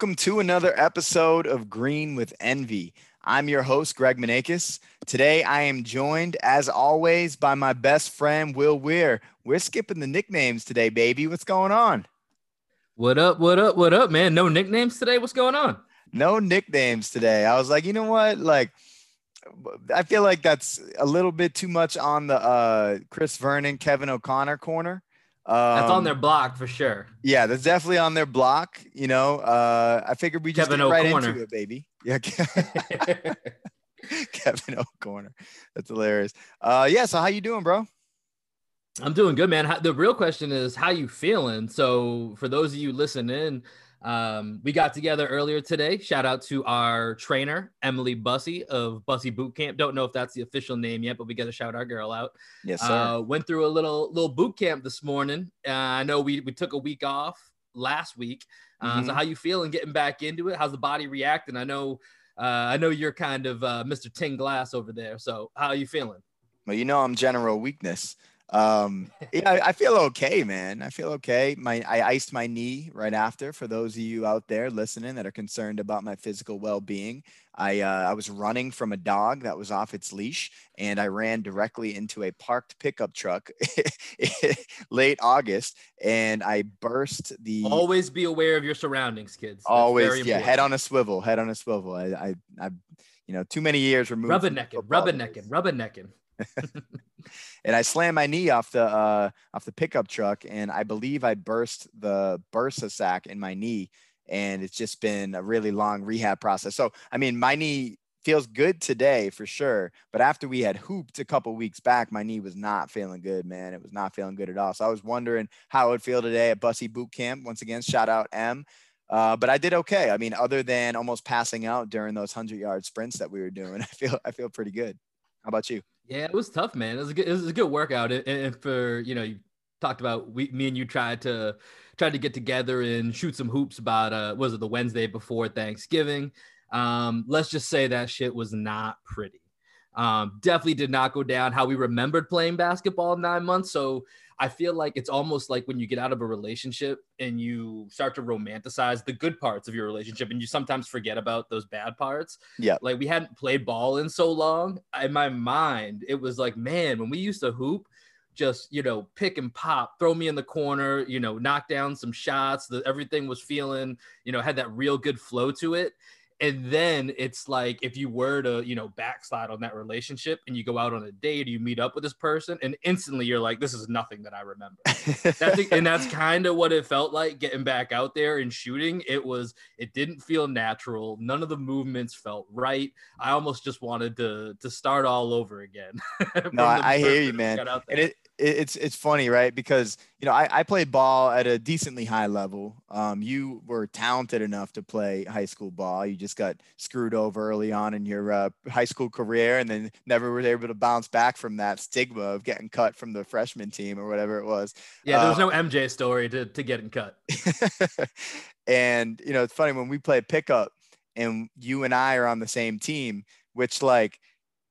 Welcome to another episode of Green with Envy. I'm your host, Greg Manakis. Today, I am joined, as always, by my best friend, Will Weir. We're skipping the nicknames today, baby. What's going on? What up? What up? What up, man? No nicknames today? What's going on? No nicknames today. I was like, you know what? Like, I feel like that's a little bit too much on the uh, Chris Vernon, Kevin O'Connor corner. Um, that's on their um, block for sure. Yeah, that's definitely on their block. You know, uh, I figured we just Kevin get right into it, baby. Yeah, Kevin O'Connor. That's hilarious. Uh, yeah. So how you doing, bro? I'm doing good, man. The real question is how you feeling. So for those of you listening, um, we got together earlier today. Shout out to our trainer, Emily Bussy of Bussy Boot Camp. Don't know if that's the official name yet, but we got to shout our girl out. Yes, sir. Uh, went through a little little boot camp this morning. Uh, I know we we took a week off last week. Uh, mm-hmm. So how you feeling getting back into it? How's the body reacting? I know uh, I know you're kind of uh, Mr. Tin Glass over there. So how are you feeling? Well, you know I'm general weakness. Um, yeah, I, I, feel okay, man. I feel okay. My I iced my knee right after. For those of you out there listening that are concerned about my physical well-being, I uh, I was running from a dog that was off its leash, and I ran directly into a parked pickup truck late August, and I burst the. Always be aware of your surroundings, kids. That's always, yeah. Head on a swivel. Head on a swivel. I I, I you know, too many years removed. Rubbernecking, rubbernecking, rubbernecking. and I slammed my knee off the uh, off the pickup truck, and I believe I burst the bursa sac in my knee, and it's just been a really long rehab process. So I mean, my knee feels good today for sure, but after we had hooped a couple weeks back, my knee was not feeling good, man. It was not feeling good at all. So I was wondering how it would feel today at Bussy Boot Camp. Once again, shout out M. Uh, but I did okay. I mean, other than almost passing out during those hundred yard sprints that we were doing, I feel I feel pretty good. How about you? Yeah, it was tough, man. It was a good, it was a good workout. And, and for you know, you talked about we, me and you tried to tried to get together and shoot some hoops about uh, was it the Wednesday before Thanksgiving? Um, let's just say that shit was not pretty. Um, definitely did not go down how we remembered playing basketball nine months. So I feel like it's almost like when you get out of a relationship and you start to romanticize the good parts of your relationship and you sometimes forget about those bad parts. Yeah. Like we hadn't played ball in so long. In my mind, it was like, man, when we used to hoop, just you know pick and pop throw me in the corner you know knock down some shots the, everything was feeling you know had that real good flow to it and then it's like if you were to you know backslide on that relationship and you go out on a date or you meet up with this person and instantly you're like this is nothing that i remember. That's, and that's kind of what it felt like getting back out there and shooting. It was it didn't feel natural. None of the movements felt right. I almost just wanted to to start all over again no i, I hear you man. and it it's it's funny, right? Because you know I, I played ball at a decently high level. Um, you were talented enough to play high school ball. You just got screwed over early on in your uh, high school career, and then never were able to bounce back from that stigma of getting cut from the freshman team or whatever it was. Yeah, there was uh, no MJ story to to getting cut. and you know it's funny when we play pickup, and you and I are on the same team, which like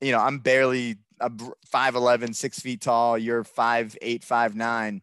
you know I'm barely a 5'11, six feet tall. You're five eight, five nine.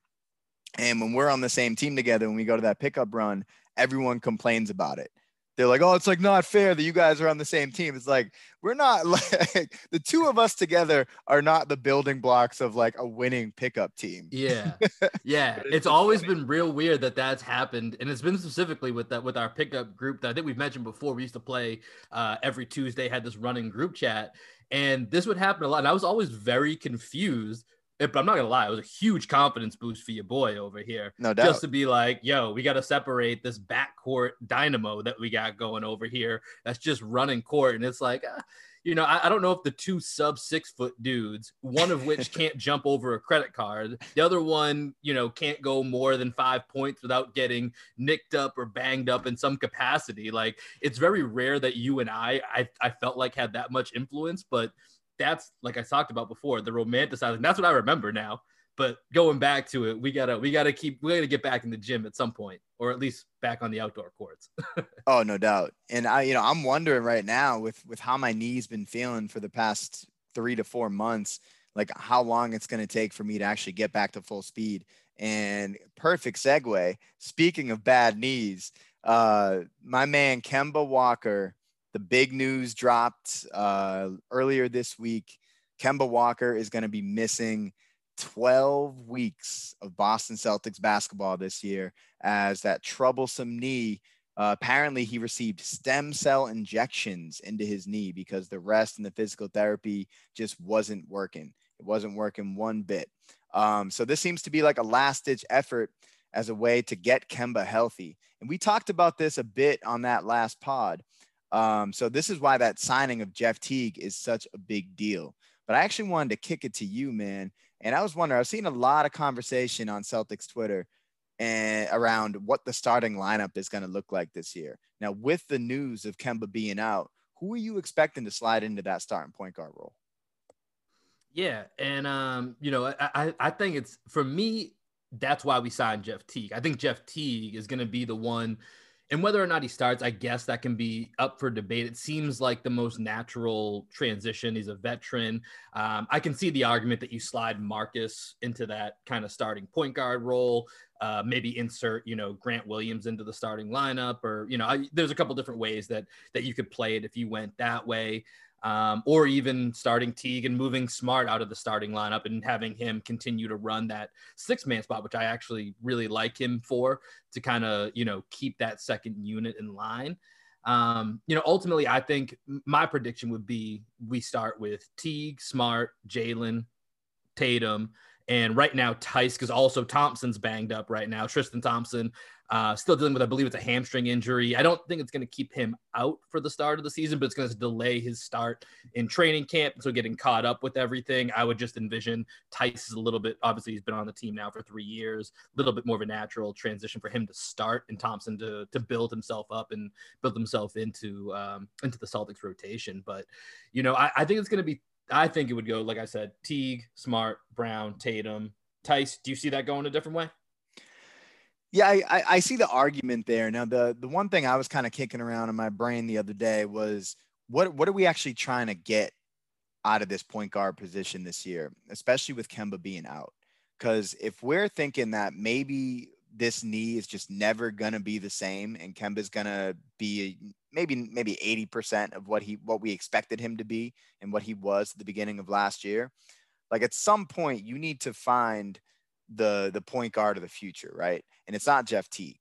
And when we're on the same team together, when we go to that pickup run, everyone complains about it. They're like, oh, it's like not fair that you guys are on the same team. It's like, we're not like the two of us together are not the building blocks of like a winning pickup team. Yeah. Yeah. it's, it's always funny. been real weird that that's happened. And it's been specifically with that, with our pickup group that I think we've mentioned before. We used to play uh, every Tuesday, had this running group chat. And this would happen a lot. And I was always very confused. But I'm not gonna lie, it was a huge confidence boost for your boy over here. No doubt. Just to be like, yo, we got to separate this backcourt dynamo that we got going over here. That's just running court, and it's like, uh, you know, I, I, don't know if the two sub six foot dudes, one of which can't jump over a credit card, the other one, you know, can't go more than five points without getting nicked up or banged up in some capacity. Like it's very rare that you and I, I, I felt like had that much influence, but that's like I talked about before, the romanticizing. That's what I remember now. But going back to it, we gotta we gotta keep we gotta get back in the gym at some point, or at least back on the outdoor courts. oh, no doubt. And I, you know, I'm wondering right now with with how my knee's been feeling for the past three to four months, like how long it's gonna take for me to actually get back to full speed. And perfect segue. Speaking of bad knees, Uh, my man Kemba Walker, the big news dropped uh, earlier this week. Kemba Walker is going to be missing 12 weeks of Boston Celtics basketball this year as that troublesome knee. Uh, apparently, he received stem cell injections into his knee because the rest and the physical therapy just wasn't working. It wasn't working one bit. Um, so this seems to be like a last ditch effort as a way to get Kemba healthy. And we talked about this a bit on that last pod. Um, so this is why that signing of Jeff Teague is such a big deal. But I actually wanted to kick it to you, man. And I was wondering, I've seen a lot of conversation on Celtics Twitter and around what the starting lineup is going to look like this year. Now, with the news of Kemba being out, who are you expecting to slide into that starting point guard role? Yeah, and um, you know, I I think it's for me. That's why we signed Jeff Teague. I think Jeff Teague is going to be the one and whether or not he starts, I guess that can be up for debate. It seems like the most natural transition. He's a veteran. Um, I can see the argument that you slide Marcus into that kind of starting point guard role. Uh, maybe insert, you know, Grant Williams into the starting lineup, or you know, I, there's a couple different ways that that you could play it if you went that way um, or even starting Teague and moving Smart out of the starting lineup and having him continue to run that six man spot, which I actually really like him for to kind of, you know, keep that second unit in line. Um, you know, ultimately, I think my prediction would be we start with Teague, Smart, Jalen, Tatum, and right now, Theis, because also Thompson's banged up right now. Tristan Thompson uh, still dealing with, I believe it's a hamstring injury. I don't think it's going to keep him out for the start of the season, but it's going to delay his start in training camp. So getting caught up with everything, I would just envision Theis is a little bit, obviously he's been on the team now for three years, a little bit more of a natural transition for him to start and Thompson to, to build himself up and build himself into, um, into the Celtics rotation. But, you know, I, I think it's going to be, I think it would go, like I said, Teague, Smart, Brown, Tatum, Theis. Do you see that going a different way? Yeah, I, I see the argument there. Now, the the one thing I was kind of kicking around in my brain the other day was what what are we actually trying to get out of this point guard position this year, especially with Kemba being out? Because if we're thinking that maybe this knee is just never gonna be the same, and Kemba's gonna be maybe maybe eighty percent of what he what we expected him to be and what he was at the beginning of last year, like at some point you need to find the the point guard of the future, right? And it's not Jeff Teague.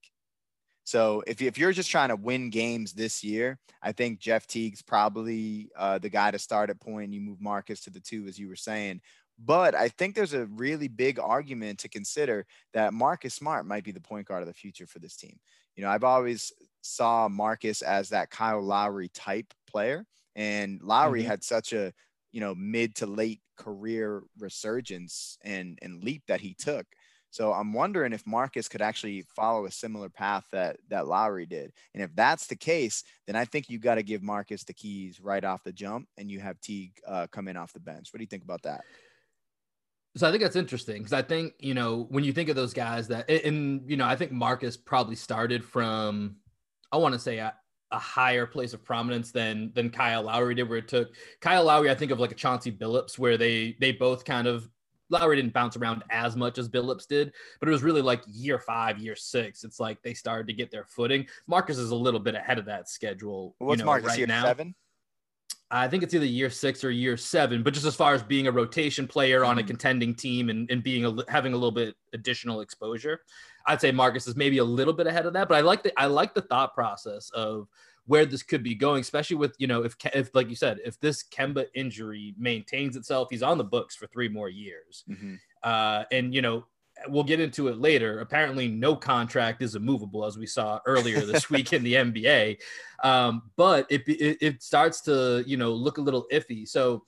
So if, if you're just trying to win games this year, I think Jeff Teague's probably uh, the guy to start at point. You move Marcus to the two, as you were saying. But I think there's a really big argument to consider that Marcus Smart might be the point guard of the future for this team. You know, I've always saw Marcus as that Kyle Lowry type player, and Lowry mm-hmm. had such a you know mid to late career resurgence and and leap that he took. So I'm wondering if Marcus could actually follow a similar path that that Lowry did. And if that's the case, then I think you got to give Marcus the keys right off the jump, and you have Teague uh, come in off the bench. What do you think about that? So I think that's interesting because I think you know when you think of those guys that and you know I think Marcus probably started from I want to say a higher place of prominence than than Kyle Lowry did, where it took Kyle Lowry, I think of like a Chauncey Billups, where they they both kind of Lowry didn't bounce around as much as Billups did, but it was really like year five, year six. It's like they started to get their footing. Marcus is a little bit ahead of that schedule. What's you know, Marcus right year now. seven? I think it's either year six or year seven, but just as far as being a rotation player on a mm. contending team and, and being a, having a little bit additional exposure, I'd say Marcus is maybe a little bit ahead of that. But I like the I like the thought process of where this could be going, especially with you know if if like you said, if this Kemba injury maintains itself, he's on the books for three more years, mm-hmm. uh, and you know we'll get into it later. Apparently, no contract is immovable, as we saw earlier this week in the NBA. Um, but it, it, it starts to you know look a little iffy. So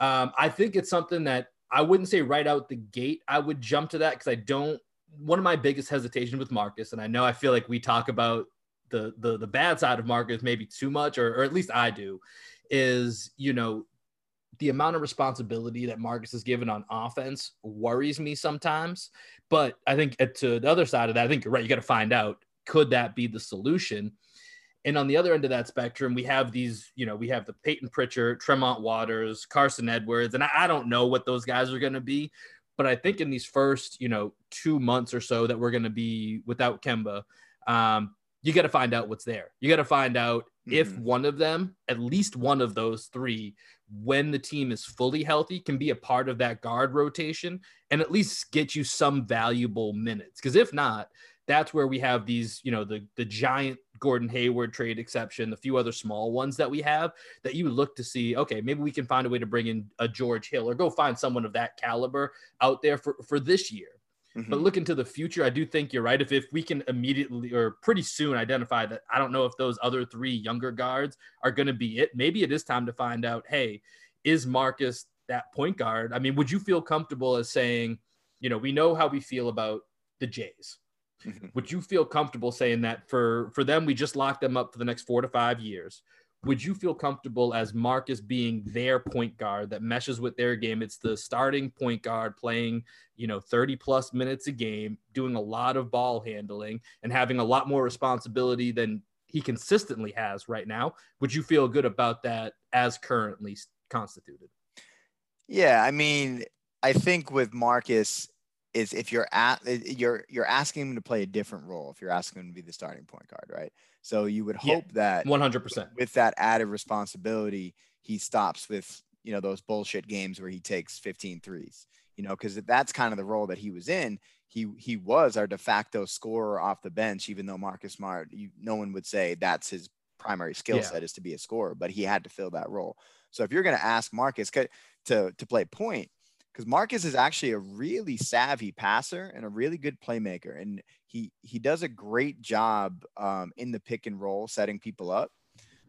um, I think it's something that I wouldn't say right out the gate. I would jump to that because I don't. One of my biggest hesitations with Marcus, and I know I feel like we talk about the the the bad side of Marcus maybe too much, or, or at least I do, is you know the amount of responsibility that Marcus is given on offense worries me sometimes. But I think to the other side of that, I think you're right. You got to find out could that be the solution. And on the other end of that spectrum, we have these, you know, we have the Payton Pritchard, Tremont Waters, Carson Edwards, and I, I don't know what those guys are going to be. But I think in these first, you know, two months or so that we're going to be without Kemba, um, you got to find out what's there. You got to find out mm-hmm. if one of them, at least one of those three, when the team is fully healthy, can be a part of that guard rotation and at least get you some valuable minutes. Because if not, that's where we have these, you know, the the giant Gordon Hayward trade exception, the few other small ones that we have that you look to see, okay, maybe we can find a way to bring in a George Hill or go find someone of that caliber out there for, for this year. Mm-hmm. But looking to the future, I do think you're right. If, if we can immediately or pretty soon identify that, I don't know if those other three younger guards are going to be it. Maybe it is time to find out, hey, is Marcus that point guard? I mean, would you feel comfortable as saying, you know, we know how we feel about the Jays. Mm-hmm. Would you feel comfortable saying that for for them we just locked them up for the next 4 to 5 years? Would you feel comfortable as Marcus being their point guard that meshes with their game? It's the starting point guard playing, you know, 30 plus minutes a game, doing a lot of ball handling and having a lot more responsibility than he consistently has right now. Would you feel good about that as currently constituted? Yeah, I mean, I think with Marcus, is if you're at you're you're asking him to play a different role if you're asking him to be the starting point guard, right? So you would hope yeah, that 100% with that added responsibility, he stops with you know those bullshit games where he takes 15 threes, you know, because that's kind of the role that he was in. He he was our de facto scorer off the bench, even though Marcus Smart, you, no one would say that's his primary skill yeah. set is to be a scorer, but he had to fill that role. So if you're going to ask Marcus to to play point, because Marcus is actually a really savvy passer and a really good playmaker, and he he does a great job um, in the pick and roll, setting people up.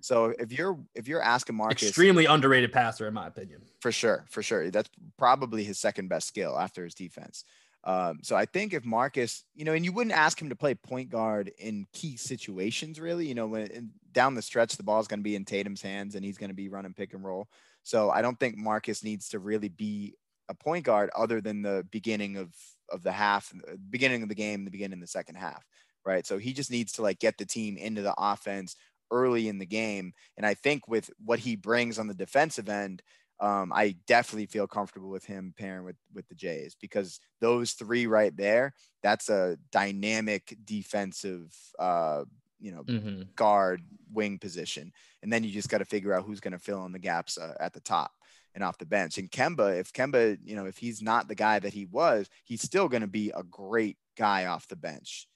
So if you're if you're asking Marcus, extremely underrated passer in my opinion, for sure, for sure, that's probably his second best skill after his defense. Um, so I think if Marcus, you know, and you wouldn't ask him to play point guard in key situations, really, you know, when down the stretch the ball is going to be in Tatum's hands and he's going to be running pick and roll. So I don't think Marcus needs to really be a point guard other than the beginning of of the half, uh, beginning of the game, the beginning of the second half, right? So he just needs to like get the team into the offense early in the game. And I think with what he brings on the defensive end, um, I definitely feel comfortable with him pairing with with the Jays because those three right there, that's a dynamic defensive, uh, you know, mm-hmm. guard wing position, and then you just got to figure out who's going to fill in the gaps uh, at the top and off the bench. And Kemba, if Kemba, you know, if he's not the guy that he was, he's still going to be a great guy off the bench.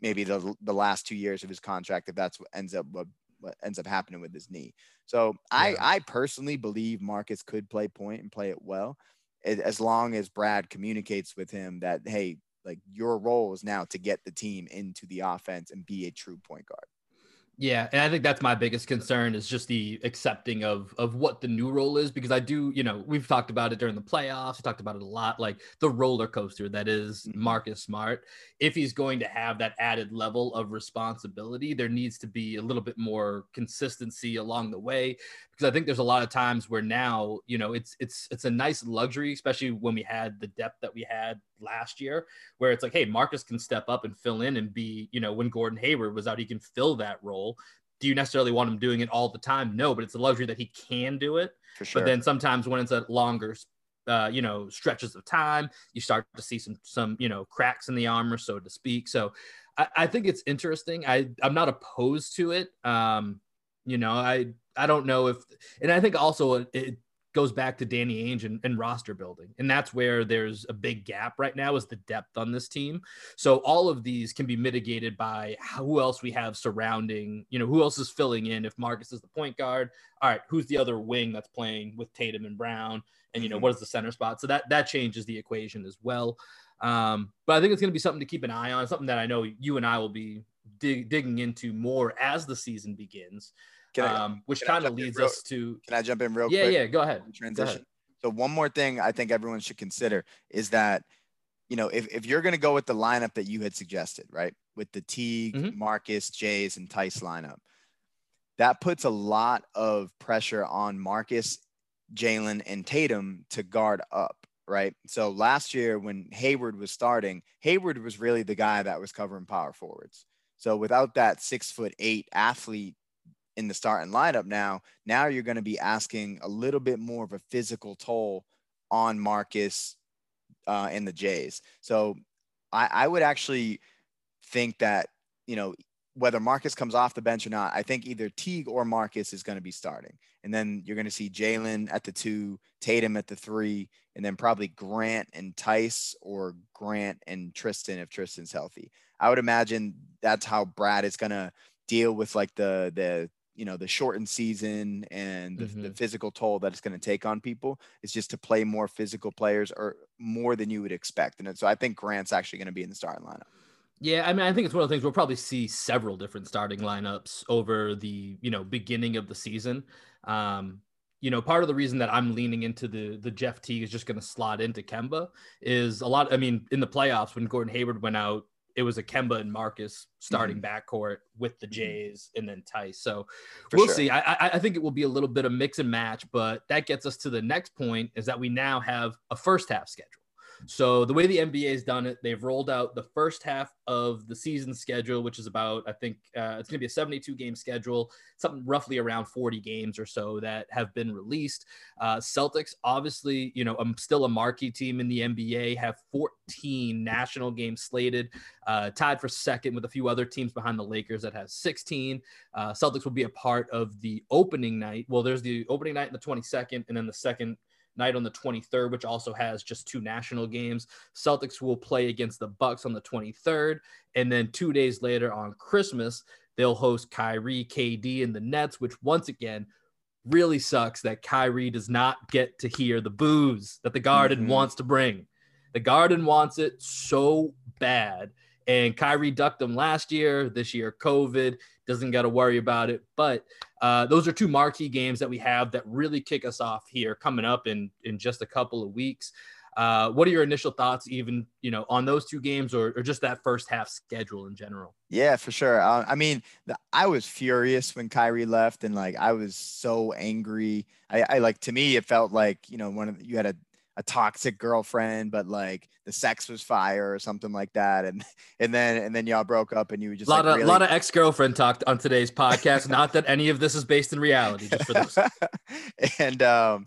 Maybe the the last two years of his contract, if that's what ends up what, what ends up happening with his knee. So yeah. I I personally believe Marcus could play point and play it well, as long as Brad communicates with him that hey, like your role is now to get the team into the offense and be a true point guard. Yeah, and I think that's my biggest concern is just the accepting of of what the new role is because I do, you know, we've talked about it during the playoffs, we talked about it a lot, like the roller coaster that is mm-hmm. Marcus Smart. If he's going to have that added level of responsibility, there needs to be a little bit more consistency along the way because I think there's a lot of times where now, you know, it's it's it's a nice luxury, especially when we had the depth that we had last year, where it's like, hey, Marcus can step up and fill in and be, you know, when Gordon Hayward was out, he can fill that role. Do you necessarily want him doing it all the time? No, but it's a luxury that he can do it. Sure. But then sometimes when it's a longer uh, you know stretches of time you start to see some some you know cracks in the armor so to speak so i, I think it's interesting i i'm not opposed to it um you know i I don't know if, and I think also it goes back to Danny Ainge and, and, roster building. And that's where there's a big gap right now is the depth on this team. So all of these can be mitigated by who else we have surrounding, you know, who else is filling in. If Marcus is the point guard, all right, who's the other wing that's playing with Tatum and Brown? And, you know, mm-hmm. what is the center spot? So that, that changes the equation as well. Um, but I think it's going to be something to keep an eye on, something that I know you and I will be dig, digging into more as the season begins. I, um, which kind of leads real, us to. Can I jump in real yeah, quick? Yeah, yeah. Go ahead. Transition. Go ahead. So one more thing I think everyone should consider is that, you know, if, if you're going to go with the lineup that you had suggested, right, with the Teague, mm-hmm. Marcus, Jays, and Theis lineup, that puts a lot of pressure on Marcus, Jalen, and Tatum to guard up, right? So last year when Hayward was starting, Hayward was really the guy that was covering power forwards. So without that six foot eight athlete in the starting lineup now, now you're going to be asking a little bit more of a physical toll on Marcus uh, and the Jays. So I, I would actually think that, you know, whether Marcus comes off the bench or not, I think either Teague or Marcus is going to be starting. And then you're going to see Jalen at the two, Tatum at the three, and then probably Grant and Theis or Grant and Tristan if Tristan's healthy. I would imagine that's how Brad is going to deal with like the the you know the shortened season and the, mm-hmm. the physical toll that it's going to take on people is just to play more physical players or more than you would expect and so i think grant's actually going to be in the starting lineup yeah, I mean, I think it's one of the things we'll probably see several different starting lineups over the you know beginning of the season. Um, you know, part of the reason that I'm leaning into the the Jeff Teague is just going to slot into Kemba is a lot. I mean, in the playoffs when Gordon Hayward went out, it was a Kemba and Marcus starting mm-hmm. backcourt with the mm-hmm. Jays and then Theis. So For we'll sure. see. I, I think it will be a little bit of mix and match, but that gets us to the next point is that we now have a first half schedule. So the way the NBA has done it, they've rolled out the first half of the season schedule, which is about I think uh, it's going to be a 72 game schedule, something roughly around 40 games or so that have been released. Uh, Celtics, obviously, you know, I'm still a marquee team in the NBA, have 14 national games slated, uh, tied for second with a few other teams behind the Lakers that have 16. Uh, Celtics will be a part of the opening night. Well, there's the opening night and the 22nd, and then the second night on the 23rd, which also has just two national games. Celtics will play against the Bucks on the 23rd, and then two days later on Christmas, they'll host Kyrie, KD, and the Nets, which once again really sucks that Kyrie does not get to hear the boos that the Garden mm-hmm. wants to bring. The Garden wants it so bad. And Kyrie ducked them last year. This year, COVID doesn't got to worry about it. But uh, those are two marquee games that we have that really kick us off here coming up in in just a couple of weeks. Uh, what are your initial thoughts, even you know, on those two games, or, or just that first half schedule in general? Yeah, for sure. Uh, I mean, the, I was furious when Kyrie left, and like I was so angry. I, I like to me, it felt like you know, one of you had a a toxic girlfriend, but like the sex was fire or something like that. And and then and then y'all broke up and you just a lot like, of really... lot of ex girlfriend talked on today's podcast. Not that any of this is based in reality, just for this. and um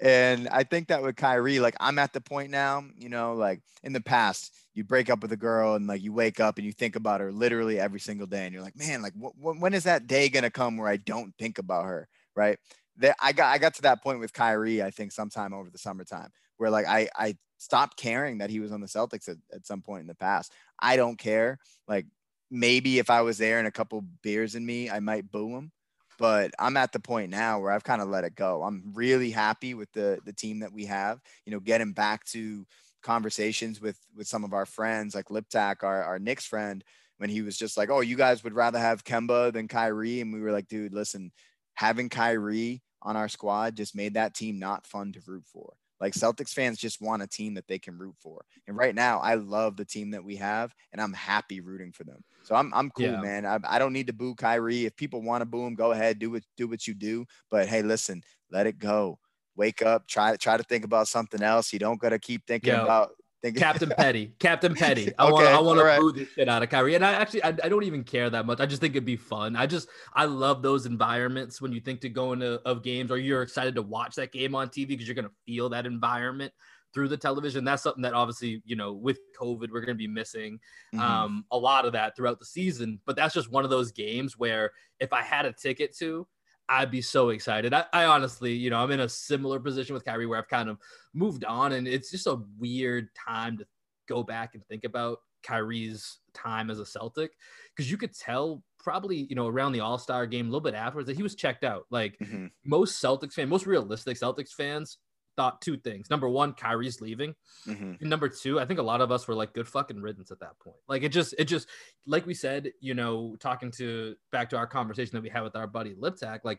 and I think that with Kyrie, like I'm at the point now, you know, like in the past, you break up with a girl and like you wake up and you think about her literally every single day, and you're like, man, like wh- wh- when is that day gonna come where I don't think about her, right? That I got I got to that point with Kyrie, I think sometime over the summertime, where like I I stopped caring that he was on the Celtics at, at some point in the past. I don't care. Like maybe if I was there and a couple beers in me, I might boo him. But I'm at the point now where I've kind of let it go. I'm really happy with the the team that we have. You know, getting back to conversations with with some of our friends, like Liptak, our our Knicks friend, when he was just like, "Oh, you guys would rather have Kemba than Kyrie," and we were like, "Dude, listen, having Kyrie on our squad just made that team not fun to root for. Like Celtics fans just want a team that they can root for. And right now, I love the team that we have, and I'm happy rooting for them. So I'm I'm cool, yeah. man. I, I don't need to boo Kyrie. If people want to boo him, go ahead, do what do what you do. But hey, listen, let it go. Wake up, try try to think about something else. You don't gotta keep thinking about Captain Petty, Captain Petty. I okay, want, I want to right. boo this shit out of Kyrie, and I actually, I, I, don't even care that much. I just think it'd be fun. I just, I love those environments when you think to go into of games, or you're excited to watch that game on TV because you're gonna feel that environment through the television. That's something that obviously, you know, with COVID, we're gonna be missing mm-hmm. um, a lot of that throughout the season. But that's just one of those games where if I had a ticket to, I'd be so excited. I, I, honestly, you know, I'm in a similar position with Kyrie where I've kind of moved on, and it's just a weird time to go back and think about Kyrie's time as a Celtic because you could tell probably, you know, around the All Star game, a little bit afterwards, that he was checked out. Like mm-hmm. most Celtics fans, most realistic Celtics fans thought two things. Number one, Kyrie's leaving. Mm-hmm. And number two, I think a lot of us were like, good fucking riddance at that point. Like it just, it just, like we said, you know, talking to back to our conversation that we had with our buddy Liptak, like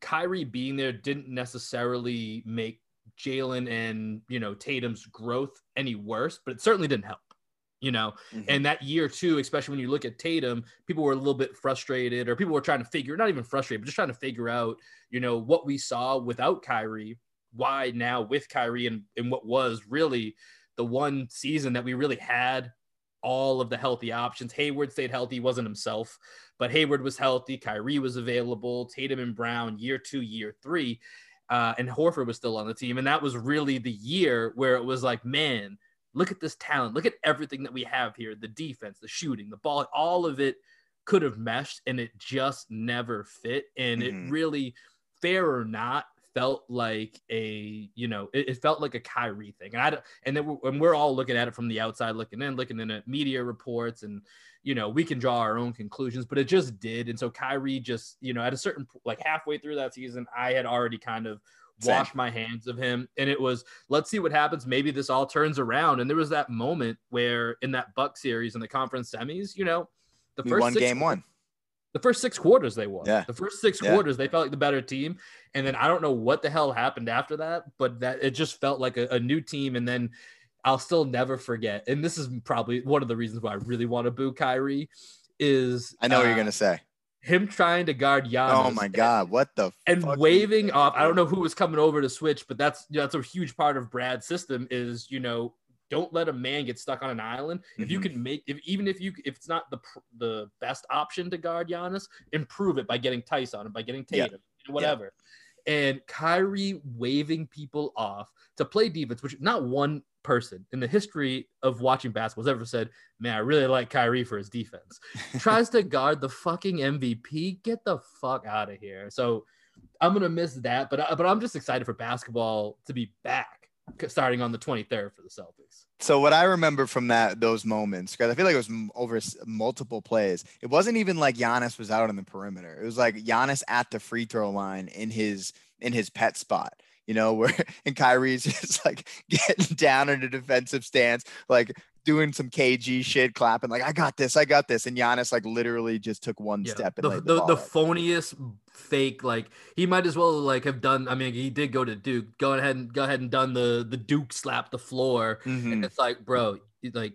Kyrie being there didn't necessarily make Jalen and, you know, Tatum's growth any worse, but it certainly didn't help you know mm-hmm. and that year too especially when you look at tatum people were a little bit frustrated or people were trying to figure not even frustrated but just trying to figure out you know what we saw without kyrie why now with Kyrie and, and what was really the one season that we really had all of the healthy options. Hayward stayed healthy, wasn't himself, but Hayward was healthy. Kyrie was available. Tatum and Brown, year two, year three. Uh, and Horford was still on the team. And that was really the year where it was like, man, look at this talent. Look at everything that we have here the defense, the shooting, the ball, all of it could have meshed and it just never fit. And Mhm. it really, fair or not, felt like a you know it, it felt like a Kyrie thing, and I and then we're, and we're all looking at it from the outside looking in, looking in at media reports, and you know we can draw our own conclusions, but it just did, and so Kyrie just you know at a certain like halfway through that season, I had already kind of washed my hands of him, and it was let's see what happens. Maybe this all turns around, and there was that moment where in that Buck series in the conference semis, you know, the first six game one. The first six quarters they won. Yeah. The first six Yeah. quarters they felt like the better team, and then I don't know what the hell happened after that, but that it just felt like a, a new team. And then I'll still never forget, and this is probably one of the reasons why I really want to boo Kyrie is I know what you're uh, gonna say. him trying to guard Giannis. Oh my god, what the And waving off. I don't know who was coming over to switch, but that's you know, that's a huge part of Brad's system. Is you know don't let a man get stuck on an island. If you Mhm. can make, if even if you if it's not the the best option to guard Giannis, improve it by getting Theis on him, by getting Yeah. Tatum, whatever. And Kyrie waving people off to play defense, which not one person in the history of watching basketball has ever said, "Man, I really like Kyrie for his defense." Tries to guard the fucking MVP. Get the fuck out of here. So I'm gonna miss that, but I, but I'm just excited for basketball to be back, starting on the 23rd for the Celtics. So what I remember from that those moments, because I feel like it was over multiple plays. It wasn't even like Giannis was out on the perimeter. It was like Giannis at the free throw line in his in his pet spot. You know, where and Kyrie's just like getting down in a defensive stance, like doing some KG shit, clapping like I got this, I got this, and Giannis like literally just took one Yeah, step and the the, the, the, phoniest fake like he might as well like have done. I mean, he did go to Duke. Go ahead and go ahead and done the the Duke slap the floor. Mhm. And it's like, bro, like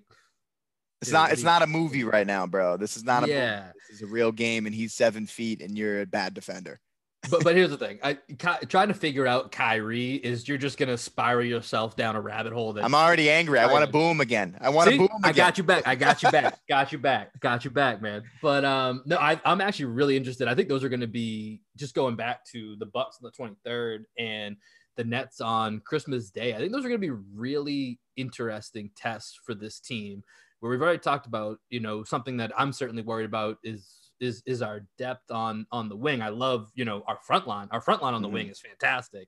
It's Dude, not. It's he- not a movie right now, bro. This is not a. movie. yeah. This is a real game, and he's seven feet, and you're a bad defender. But but here's the thing. I Ky- trying to figure out Kyrie is you're just gonna spiral yourself down a rabbit hole. That I'm already angry. I want to boom again. I want to boom again. I got you back. I got you back. got you back. Got you back, man. But um, no, I, I'm actually really interested. I think those are going to be just going back to the Bucks on the 23rd and the Nets on Christmas Day. I think those are going to be really interesting tests for this team. Where we've already talked about, you know, something that I'm certainly worried about is is is our depth on on the wing. I love, you know, our front line. Our front line on the Mhm. wing is fantastic.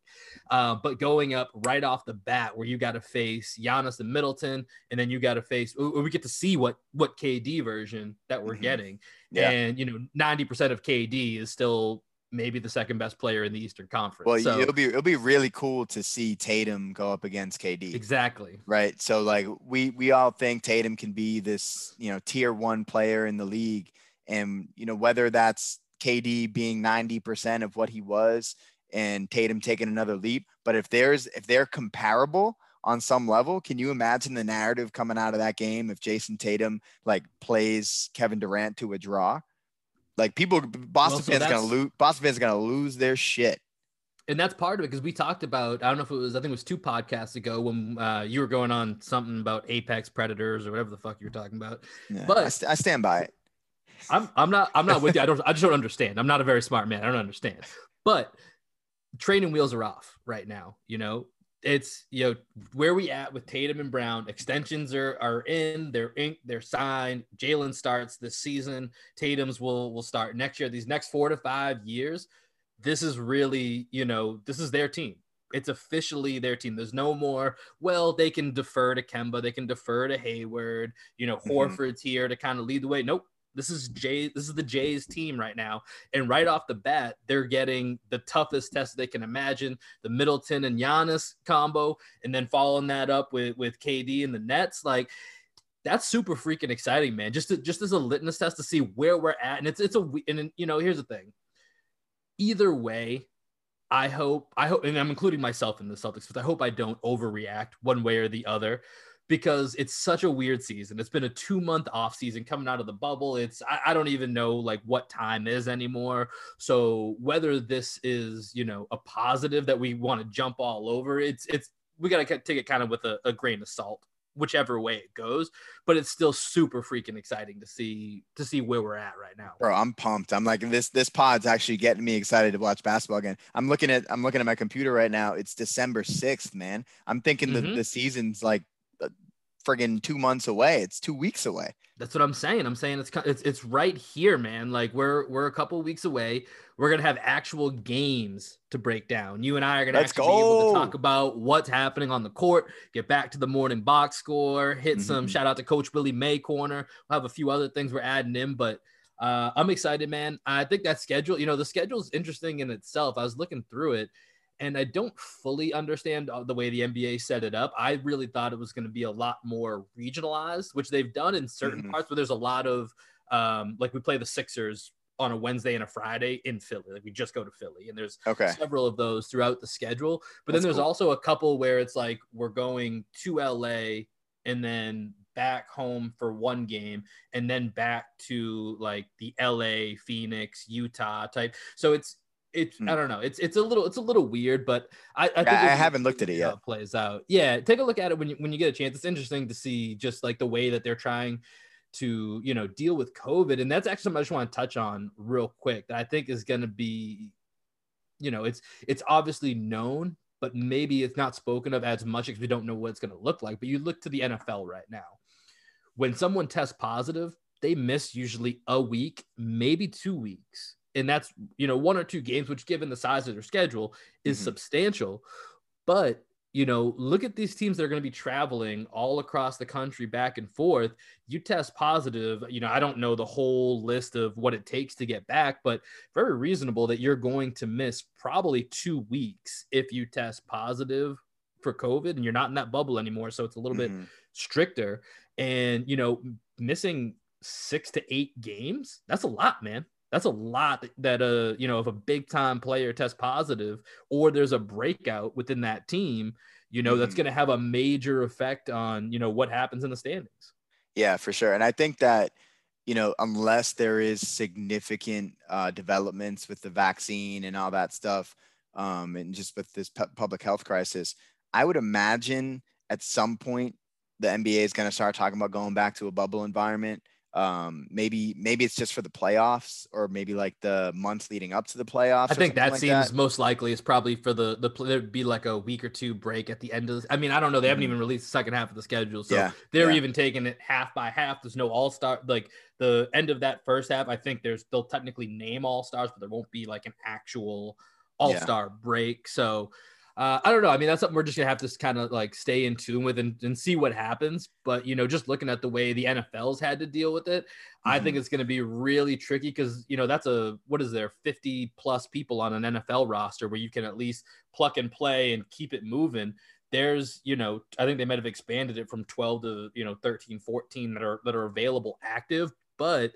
Uh, but going up right off the bat, where you got to face Giannis and Middleton, and then you got to face. We get to see what what KD version that we're Mhm. getting, Yeah. and you know, ninety percent of KD is still maybe the second best player in the Eastern Conference. Well, so it'll be it'll be really cool to see Tatum go up against KD. exactly. Right. So like we we all think Tatum can be this, you know, tier 1 player in the league and you know whether that's KD being 90% of what he was and Tatum taking another leap, but if there's if they're comparable on some level, can you imagine the narrative coming out of that game if Jayson Tatum like plays Kevin Durant to a draw? Like people Boston so fans gonna lose Boston fans going to lose their shit. and that's part of it because we talked about I don't know if it was I think it was two podcasts ago when uh, you were going on something about apex predators or whatever the fuck you were talking about. Yeah, But- I, st- I stand by it. I'm I'm not I'm not with you. I don't I just don't understand. I'm not a very smart man. I don't understand. But training wheels are off right now. You know, it's you know where we at with Tatum and Brown. Extensions are are in. They're inked. They're signed. Jalen starts this season. Tatum's will will start next year. These next four to five years, this is really you know this is their team. It's officially their team. There's no more. Well, they can defer to Kemba. They can defer to Hayward. You know, Mhm. Horford's here to kind of lead the way. Nope. This is Jay. This is the Jays team right now, and right off the bat, they're getting the toughest test they can imagine. The Middleton and Giannis combo, and then following that up with with KD and the Nets. Like that's super freaking exciting, man. Just to, just as a litmus test to see where we're at, and it's it's a and you know here's the thing. Either way, I hope I hope, and I'm including myself in the Celtics, but I hope I don't overreact one way or the other because it's such a weird season. It's been a two month off season coming out of the bubble. It's I, I don't even know like what time is anymore. So whether this is you know a positive that we want to jump all over, it's it's we gotta take it kind of with a, a grain of salt, whichever way it goes. But it's still super freaking exciting to see to see where we're at right now. Bro, I'm pumped. I'm like this this pod's actually getting me excited to watch basketball again. I'm looking at I'm looking at my computer right now. It's December 6th, man. I'm thinking the, Mhm. the season's like friggin' two months away. It's two weeks away. That's what I'm saying. I'm saying it's it's it's right here, man. Like we're we're a couple weeks away. We're gonna have actual games to break down. You and I are gonna Let's actually go. be able to talk about what's happening on the court. Get back to the morning box score. Hit some Mhm. shout out to Coach Billy May corner. We'll have a few other things we're adding in, but uh, I'm excited, man. I think that schedule. You know, the schedule is interesting in itself. I was looking through it. And I don't fully understand uh, the way the NBA set it up. I really thought it was going to be a lot more regionalized, which they've done in certain Mhm. parts where there's a lot of um, like we play the Sixers on a Wednesday and a Friday in Philly. Like we just go to Philly, and there's Okay. several of those throughout the schedule. But That's then there's cool. also a couple where it's like we're going to LA and then back home for one game and then back to like the LA, Phoenix, Utah type. So it's it's Hmm. I don't know. It's it's a little it's a little weird, but I I, think I it'll haven't looked at it yet. plays out. Yeah, take a look at it when you when you get a chance. It's interesting to see just like the way that they're trying to you know deal with COVID, and that's actually something I just want to touch on real quick that I think is going to be, you know, it's it's obviously known, but maybe it's not spoken of as much because we don't know what it's going to look like. But you look to the NFL right now, when someone tests positive, they miss usually a week, maybe two weeks. And that's, you know, one or two games, which given the size of their schedule is Mhm. substantial. But, you know, look at these teams that are going to be traveling all across the country back and forth. You test positive, you know, I don't know the whole list of what it takes to get back, but very reasonable that you're going to miss probably two weeks if you test positive for COVID and you're not in that bubble anymore. So it's a little bit Mhm. stricter and you know missing six to eight games that's a lot man that's a lot that uh you know if a big time player tests positive or there's a breakout within that team you know that's Mhm. going to have a major effect on you know what happens in the standings Yeah, for sure. And I think that, you know, unless there is significant uh, developments with the vaccine and all that stuff, um, and just with this pu- public health crisis, I would imagine at some point the NBA is going to start talking about going back to a bubble environment. Um, maybe maybe it's just for the playoffs, or maybe like the months leading up to the playoffs. I think that like seems most likely is probably for the the there'd be like a week or two break at the end of. The, I mean, I don't know. They haven't Mhm. even released the second half of the schedule, so Yeah, they're yeah. even taking it half by half. There's no all star like the end of that first half. I think there's they'll technically name all stars, but there won't be like an actual all star break. So. Uh, I don't know. I mean, that's something we're just gonna have to kind of like stay in tune with and, and see what happens. But you know, just looking at the way the NFL's had to deal with it, I think it's going to be really tricky because you know that's a what is there 50 plus people on an NFL roster where you can at least pluck and play and keep it moving. There's you know I think they might have expanded it from 12 to you know 13 14 that are that are available active, but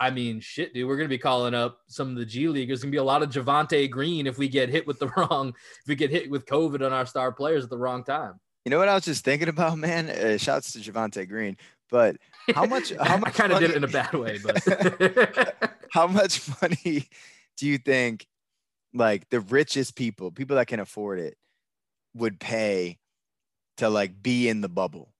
I mean shit dude, we're going to be calling up some of the G League. There's Going to be a lot of Javonte Green if we get hit with the wrong if we get hit with COVID on our star players at the wrong time. You know what I was just thinking about, man? Uh, shouts to Javonte Green, but how much? How I much? kind of did it in a bad way, but how much money do you think like the richest people people that can afford it would pay to like be in the bubble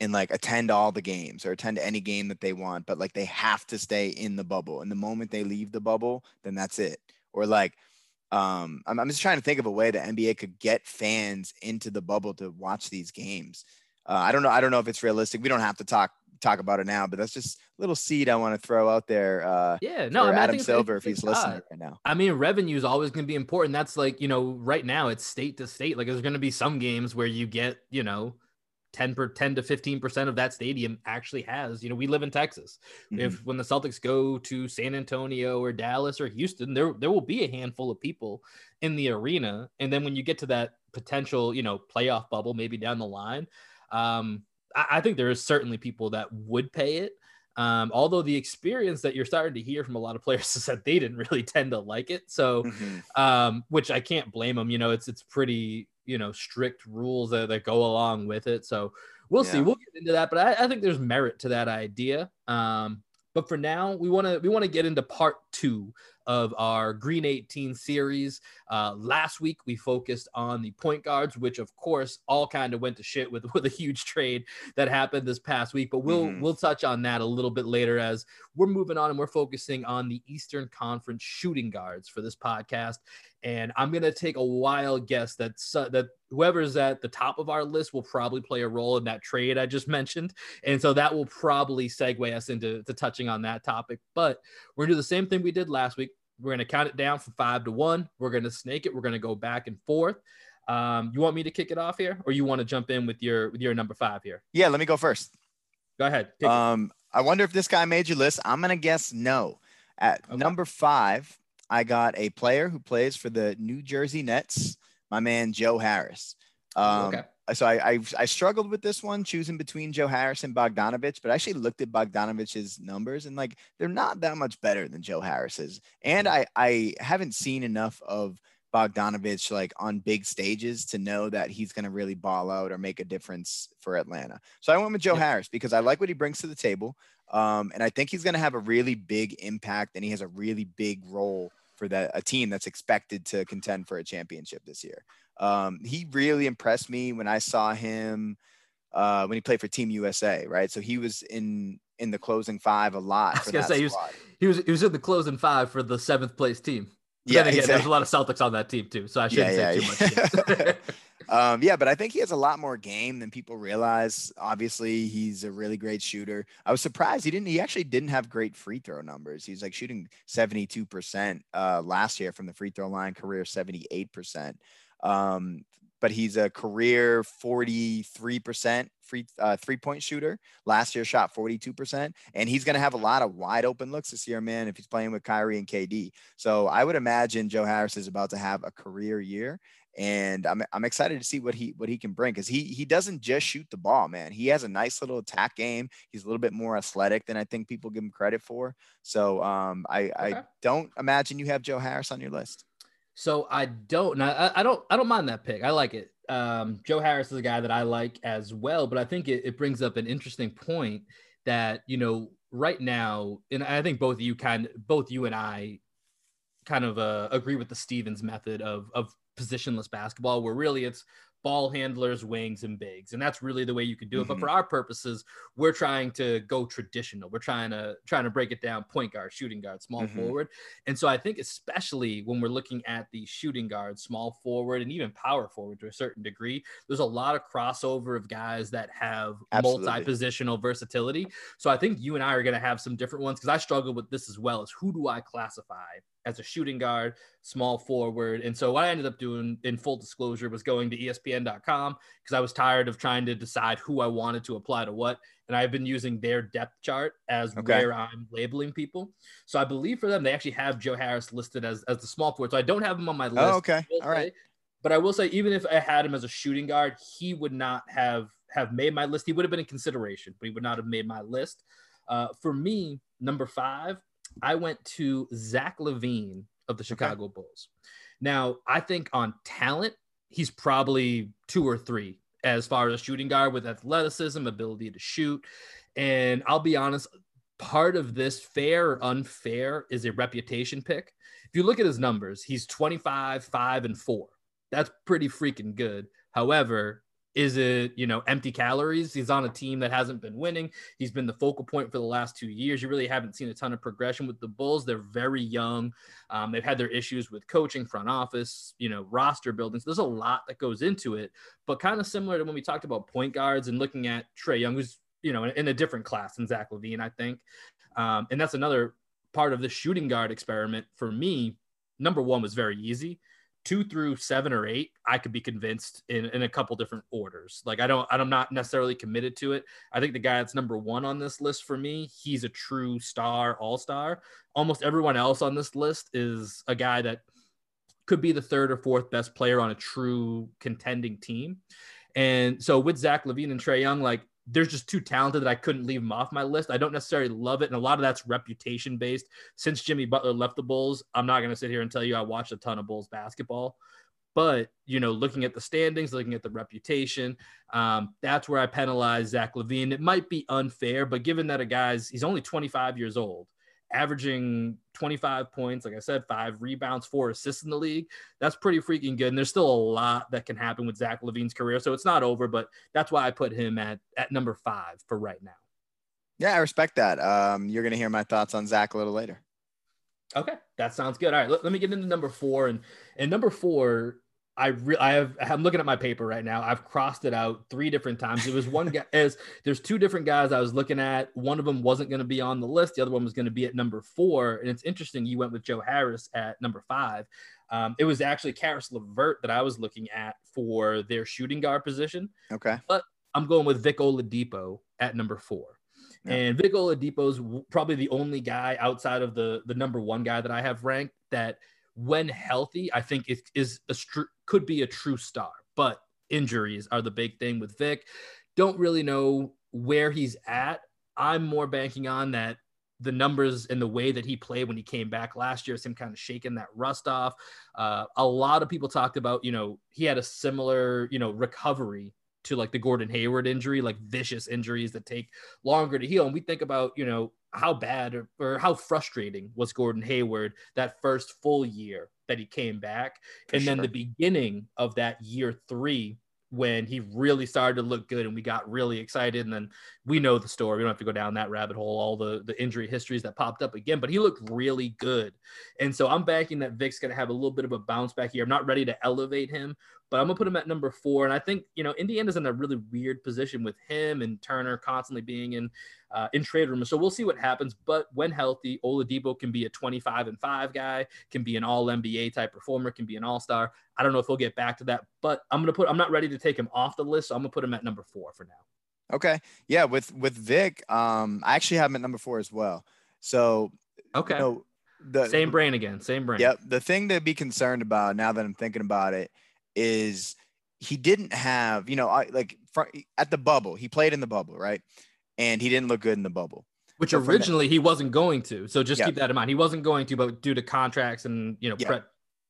and like attend all the games or attend any game that they want but like they have to stay in the bubble and the moment they leave the bubble then that's it or like um I'm, I'm just trying to think of a way the nba could get fans into the bubble to watch these games uh, i don't know i don't know if it's realistic we don't have to talk talk about it now but that's just a little seed i want to throw out there uh yeah, no, I mean, I Adam an Silver if he's listening right now. I mean, revenue is always going to be important. That's like, you know, right now it's state to state. Like, there's going to be some games where you get, you know, 10 per 10 to 15% of that stadium actually has, you know, we live in Texas. Mm-hmm. If when the Celtics go to San Antonio or Dallas or Houston, there there will be a handful of people in the arena. And then when you get to that potential, you know, playoff bubble, maybe down the line, um, I, I think there is certainly people that would pay it. Um, although the experience that you're starting to hear from a lot of players is that they didn't really tend to like it. So, Mhm. um, which I can't blame them. You know, it's it's pretty you know strict rules that, that go along with it. So we'll see. We'll get into that, but I, I think there's merit to that idea. Um, but for now, we want to we want to get into part two of our Green 18 series. Uh, last week we focused on the point guards, which of course all kind of went to shit with with a huge trade that happened this past week. But we'll mm-hmm. we'll touch on that a little bit later as we're moving on and we're focusing on the Eastern Conference shooting guards for this podcast. And I'm gonna take a wild guess that uh, that whoever's at the top of our list will probably play a role in that trade I just mentioned, and so that will probably segue us into to touching on that topic. But we're gonna do the same thing we did last week. We're going to count it down from five to one. We're going to snake it. We're going to go back and forth. Um, you want me to kick it off here, or you want to jump in with your with your number five here? Yeah, let me go first. Go ahead. Um, I wonder if this guy made your list. I'm gonna guess no. At okay. number five, I got a player who plays for the New Jersey Nets, my man Joe Harris. Um, okay so I, I, I struggled with this one choosing between Joe Harris and Bogdanovich, but I actually looked at Bogdanovich's numbers and like they're not that much better than Joe Harris's. And I I haven't seen enough of Bogdanovich like on big stages to know that he's going to really ball out or make a difference for Atlanta. So I went with Joe yeah. Harris because I like what he brings to the table. Um, and I think he's going to have a really big impact and he has a really big role for that a team that's expected to contend for a championship this year. Um, he really impressed me when I saw him uh, when he played for Team USA, right? So he was in in the closing five a lot. I was gonna say he was, he was he was in the closing five for the seventh place team. But yeah, again, exactly. there's a lot of Celtics on that team too, so I shouldn't yeah, yeah, say too much. um, yeah, but I think he has a lot more game than people realize. Obviously, he's a really great shooter. I was surprised he didn't. He actually didn't have great free throw numbers. He's like shooting 72 percent uh, last year from the free throw line, career 78 percent. Um, but he's a career 43% free uh, three point shooter. Last year shot 42%. And he's going to have a lot of wide open looks this year, man, if he's playing with Kyrie and KD. So I would imagine Joe Harris is about to have a career year. And I'm, I'm excited to see what he what he can bring because he he doesn't just shoot the ball, man. He has a nice little attack game. He's a little bit more athletic than I think people give him credit for. So um, I, okay. I don't imagine you have Joe Harris on your list. So I don't, I, I don't, I don't mind that pick. I like it. Um, Joe Harris is a guy that I like as well, but I think it, it brings up an interesting point that you know right now, and I think both you kind, both you and I, kind of uh, agree with the Stevens method of of positionless basketball, where really it's ball handlers, wings, and bigs. And that's really the way you could do it. Mm-hmm. But for our purposes, we're trying to go traditional. We're trying to trying to break it down point guard, shooting guard, small mm-hmm. forward. And so I think especially when we're looking at the shooting guard, small forward, and even power forward to a certain degree, there's a lot of crossover of guys that have multi-positional versatility. So I think you and I are going to have some different ones because I struggle with this as well as who do I classify as a shooting guard, small forward. And so what I ended up doing in full disclosure was going to ESPN.com because I was tired of trying to decide who I wanted to apply to what. And I've been using their depth chart as okay. where I'm labeling people. So I believe for them, they actually have Joe Harris listed as, as the small forward. So I don't have him on my list. Oh, okay. All right. But I will say, even if I had him as a shooting guard, he would not have have made my list. He would have been in consideration, but he would not have made my list. Uh, for me, number five, I went to Zach LaVine of the Chicago okay. Bulls. Now, I think on talent, he's probably two or three as far as shooting guard with athleticism, ability to shoot. And I'll be honest, part of this fair or unfair is a reputation pick. If you look at his numbers, he's 25, 5, and 4. That's pretty freaking good. However, is it, you know, empty calories? He's on a team that hasn't been winning. He's been the focal point for the last two years. You really haven't seen a ton of progression with the Bulls. They're very young. Um, they've had their issues with coaching, front office, you know, roster building. So There's a lot that goes into it, but kind of similar to when we talked about point guards and looking at Trae Young, who's, you know, in, in a different class than Zach LaVine, I think. Um, and that's another part of the shooting guard experiment for me. Number one was very easy two through seven or eight, I could be convinced in, in a couple different orders. Like I don't, I'm not necessarily committed to it. I think the guy that's number one on this list for me, he's a true star, all star. Almost everyone else on this list is a guy that could be the third or fourth best player on a true contending team. And so with Zach LaVine and Trae Young, like there's just too talented that I couldn't leave him off my list. I don't necessarily love it. And a lot of that's reputation based. Since Jimmy Butler left the Bulls, I'm not going to sit here and tell you I watched a ton of Bulls basketball. But, you know, looking at the standings, looking at the reputation, um, that's where I penalize Zach LaVine. It might be unfair, but given that a guy's, he's only 25 years old averaging 25 points, like I said, five rebounds, four assists in the league. That's pretty freaking good. And there's still a lot that can happen with Zach LaVine's career. So it's not over, but that's why I put him at, at number five for right now. Yeah, I respect that. Um, you're going to hear my thoughts on Zach a little later. Okay, that sounds good. All right, let, let me get into number four. And, and number four, I re- I have I'm looking at my paper right now. I've crossed it out three different times. It was one guy as there's two different guys I was looking at. One of them wasn't going to be on the list. The other one was going to be at number four. And it's interesting you went with Joe Harris at number five. Um, it was actually Caris LeVert that I was looking at for their shooting guard position. Okay, but I'm going with Vic Oladipo at number four. Yeah. And Vic Oladipo's probably the only guy outside of the the number one guy that I have ranked that when healthy, I think it is a could be a true star. But injuries are the big thing with Vic. Don't really know where he's at. I'm more banking on that the numbers and the way that he played when he came back last year is him kind of shaking that rust off. Uh, a lot of people talked about, you know, he had a similar, you know, recovery to like the Gordon Hayward injury, like vicious injuries that take longer to heal. And we think about, you know, how bad or, or, how frustrating was Gordon Hayward that first full year that he came back. For and sure. then the beginning of that year three when he really started to look good and we got really excited. And then we know the story. We don't have to go down that rabbit hole, all the, the injury histories that popped up again, but he looked really good. And so I'm backing that Vic's going to have a little bit of a bounce back here. I'm not ready to elevate him, but I'm going to put him at number four. And I think, you know, Indiana's in a really weird position with him and Turner constantly being in uh, in trade rumors. So we'll see what happens. But when healthy, Oladipo can be a 25 and five guy, can be an all NBA type performer, can be an all star. I don't know if he'll get back to that, but I'm gonna put. I'm not ready to take him off the list, so I'm gonna put him at number four for now. Okay, yeah, with with Vic, um, I actually have him at number four as well. So okay. You know, the same brain again, same brain. Yep. The thing to be concerned about now that I'm thinking about it is he didn't have, you know, I, like at the bubble, he played in the bubble, right? and he didn't look good in the bubble. Which so originally he wasn't going to. So just yeah. keep that in mind. He wasn't going to, but due to contracts and you know yeah. pre-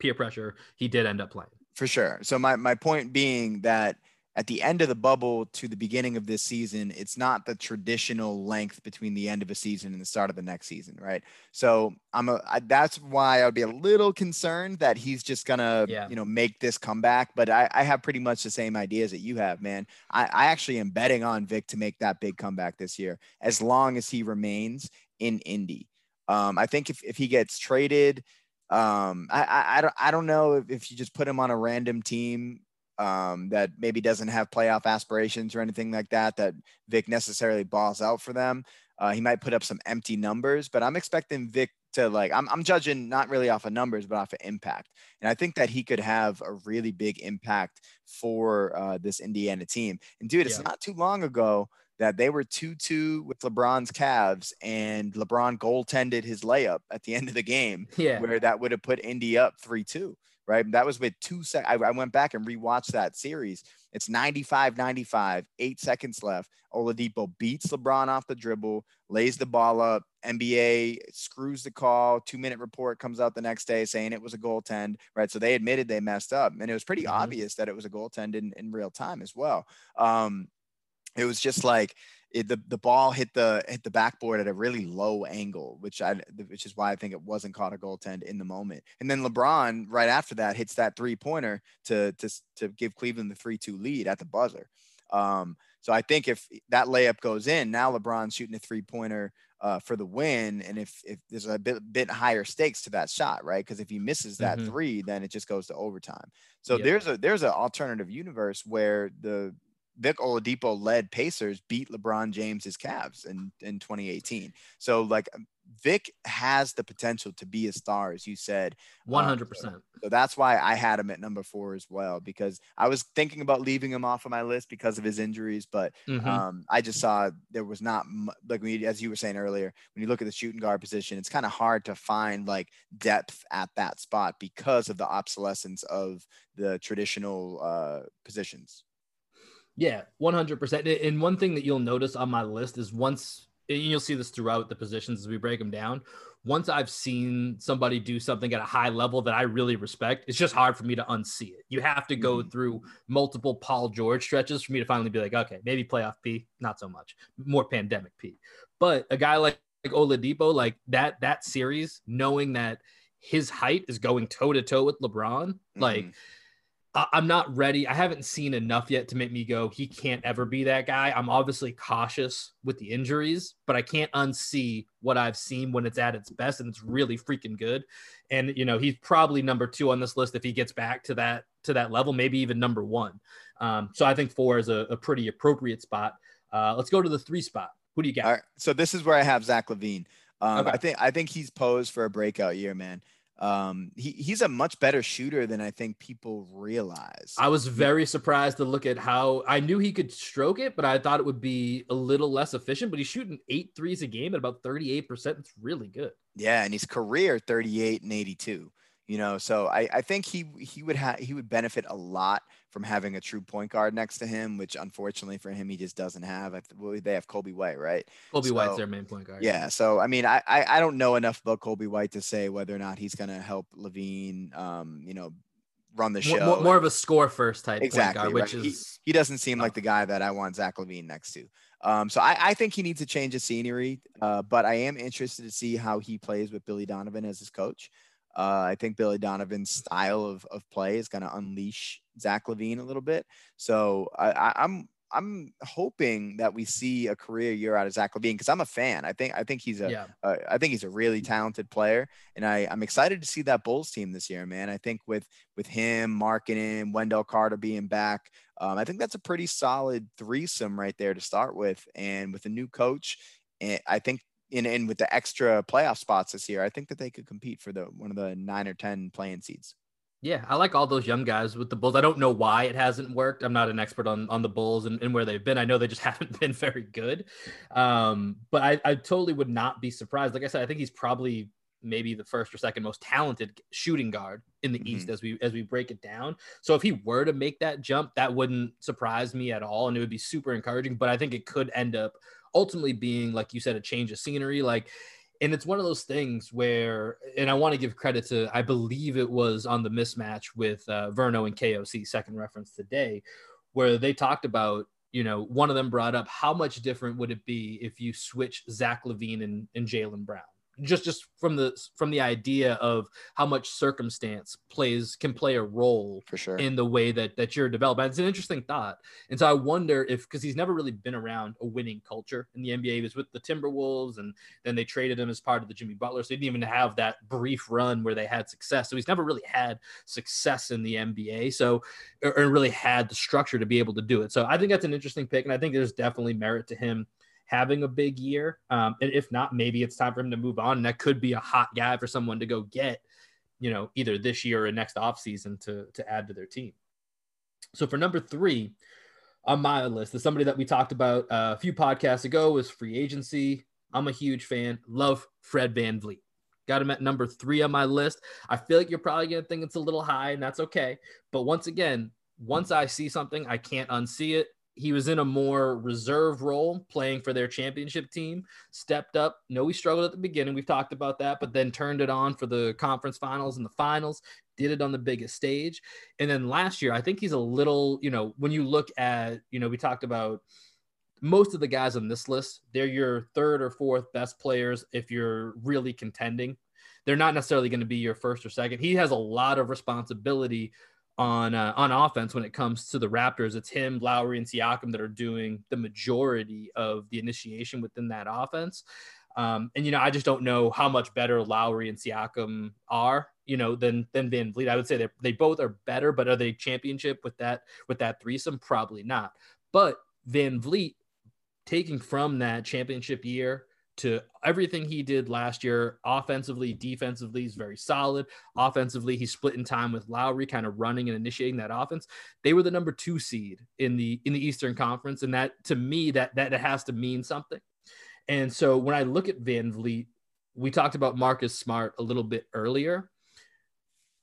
peer pressure, he did end up playing. For sure. So my my point being that at the end of the bubble to the beginning of this season, it's not the traditional length between the end of a season and the start of the next season, right? So I'm a I, that's why I'd be a little concerned that he's just gonna yeah. you know make this comeback. But I, I have pretty much the same ideas that you have, man. I, I actually am betting on Vic to make that big comeback this year, as long as he remains in Indy. Um, I think if, if he gets traded, um, I, I, I don't I don't know if, if you just put him on a random team um, that maybe doesn't have playoff aspirations or anything like that, that Vic necessarily balls out for them. Uh, he might put up some empty numbers, but I'm expecting Vic to like, I'm, I'm judging not really off of numbers, but off of impact. And I think that he could have a really big impact for uh, this Indiana team. And dude, it's yeah. not too long ago that they were 2-2 with LeBron's Cavs and LeBron goaltended his layup at the end of the game yeah. where that would have put Indy up 3-2 right? That was with two sec. I, I, went back and rewatched that series. It's 95 95, eight seconds left. Oladipo beats LeBron off the dribble, lays the ball up. NBA screws the call. Two minute report comes out the next day saying it was a goaltend, right? So they admitted they messed up. And it was pretty mm-hmm. obvious that it was a goaltend in, in real time as well. Um, it was just like, it, the the ball hit the hit the backboard at a really low angle, which I which is why I think it wasn't caught a goaltend in the moment. And then LeBron right after that hits that three pointer to to to give Cleveland the three two lead at the buzzer. Um, so I think if that layup goes in, now LeBron's shooting a three pointer uh, for the win, and if if there's a bit bit higher stakes to that shot, right? Because if he misses that mm-hmm. three, then it just goes to overtime. So yep. there's a there's an alternative universe where the Vic Oladipo led Pacers beat LeBron James's Cavs in, in 2018. So like Vic has the potential to be a star, as you said. 100%. Um, so, so, that's why I had him at number four as well, because I was thinking about leaving him off of my list because of his injuries, but mm-hmm. um, I just saw there was not, like, we, as you were saying earlier, when you look at the shooting guard position, it's kind of hard to find like depth at that spot because of the obsolescence of the traditional uh, positions. Yeah, 100%. And one thing that you'll notice on my list is once, and you'll see this throughout the positions as we break them down. Once I've seen somebody do something at a high level that I really respect, it's just hard for me to unsee it. You have to go mm-hmm. through multiple Paul George stretches for me to finally be like, okay, maybe playoff P, not so much, more pandemic P. But a guy like Oladipo, like that that series, knowing that his height is going toe to toe with LeBron, mm-hmm. I'm not ready. I haven't seen enough yet to make me go, he can't ever be that guy. I'm obviously cautious with the injuries, but I can't unsee what I've seen when it's at its best and it's really freaking good. And you know, he's probably number two on this list if he gets back to that to that level, maybe even number one. Um, so I think four is a, a pretty appropriate spot. Uh, let's go to the three spot. Who do you got? All right. So this is where I have Zach LaVine. Um, okay. I think I think he's posed for a breakout year, man. Um, he, he's a much better shooter than I think people realize. I was very surprised to look at how I knew he could stroke it, but I thought it would be a little less efficient. But he's shooting eight threes a game at about 38%. It's really good. Yeah, and he's career 38 and 82 you know so i i think he he would have he would benefit a lot from having a true point guard next to him which unfortunately for him he just doesn't have. Well, they have Coby White right? Coby so, White's their main point guard. Yeah so i mean I, I i don't know enough about Coby White to say whether or not he's going to help LaVine um you know run the show more, more of a score first type exactly guard, which is he, he doesn't seem like the guy that i want zach LaVine next to. Um, so I, I, think he needs to change the scenery, uh, but I am interested to see how he plays with Billy Donovan as his coach. Uh, I think Billy Donovan's style of, of play is going to unleash Zach LaVine a little bit. So I, I, I'm I'm hoping that we see a career year out of Zach LaVine because I'm a fan. I think I think he's a, yeah. uh, I think he's a really talented player, and I I'm excited to see that Bulls team this year, man. I think with with him, Markkanen, Wendell Carter being back, um, I think that's a pretty solid threesome right there to start with, and with a new coach. And eh, I think in and with the extra playoff spots this year, I think that they could compete for the one of the nine or ten playing seeds. Yeah, I like all those young guys with the Bulls. I don't know why it hasn't worked. I'm not an expert on on the Bulls and, and where they've been. I know they just haven't been very good. Um, but I, I totally would not be surprised. Like I said, I think he's probably maybe the first or second most talented shooting guard in the mm-hmm. East as we as we break it down. So if he were to make that jump, that wouldn't surprise me at all, and it would be super encouraging. But I think it could end up ultimately being, like you said, a change of scenery. Like, and it's one of those things where, and I want to give credit to, I believe it was on the mismatch with uh, Verno and KOC, second reference today, where they talked about, you know, one of them brought up how much different would it be if you switch Zach LaVine and, and Jaylen Brown? Just just from the from the idea of how much circumstance plays can play a role for sure in the way that that you're developing. It's an interesting thought, and so I wonder if because he's never really been around a winning culture in the NBA. He was with the Timberwolves, and then they traded him as part of the Jimmy Butler, so he didn't even have that brief run where they had success. So he's never really had success in the NBA. So or, or really had the structure to be able to do it. So I think that's an interesting pick, and I think there's definitely merit to him having a big year. Um, and if not, maybe it's time for him to move on. And that could be a hot guy for someone to go get, you know, either this year or next offseason to, to add to their team. So for number three on my list is somebody that we talked about uh, a few podcasts ago was free agency. I'm a huge fan. Love Fred VanVleet. Got him at number three on my list. I feel like you're probably going to think it's a little high, and that's okay. But once again, once I see something, I can't unsee it he was in a more reserve role playing for their championship team stepped up. No he struggled at the beginning. We've talked about that but then turned it on for the conference finals and the finals did it on the biggest stage. And then last year i think he's a little you know when you look at you know we talked about most of the guys on this list they're your third or fourth best players if you're really contending. They're not necessarily going to be your first or second. He has a lot of responsibility on uh, on offense when it comes to the Raptors. It's him, Lowry, and Siakam that are doing the majority of the initiation within that offense. Um, and you know, I just don't know how much better Lowry and Siakam are, you know, than than VanVleet. I would say they they both are better, but are they championship with that with that threesome? Probably not. But VanVleet taking from that championship year to everything he did last year, offensively, defensively, he's very solid. Offensively, he's split in time with Lowry, kind of running and initiating that offense. They were the number two seed in the in the Eastern Conference, and that to me that that has to mean something. And so when I look at VanVleet, we talked about Marcus Smart a little bit earlier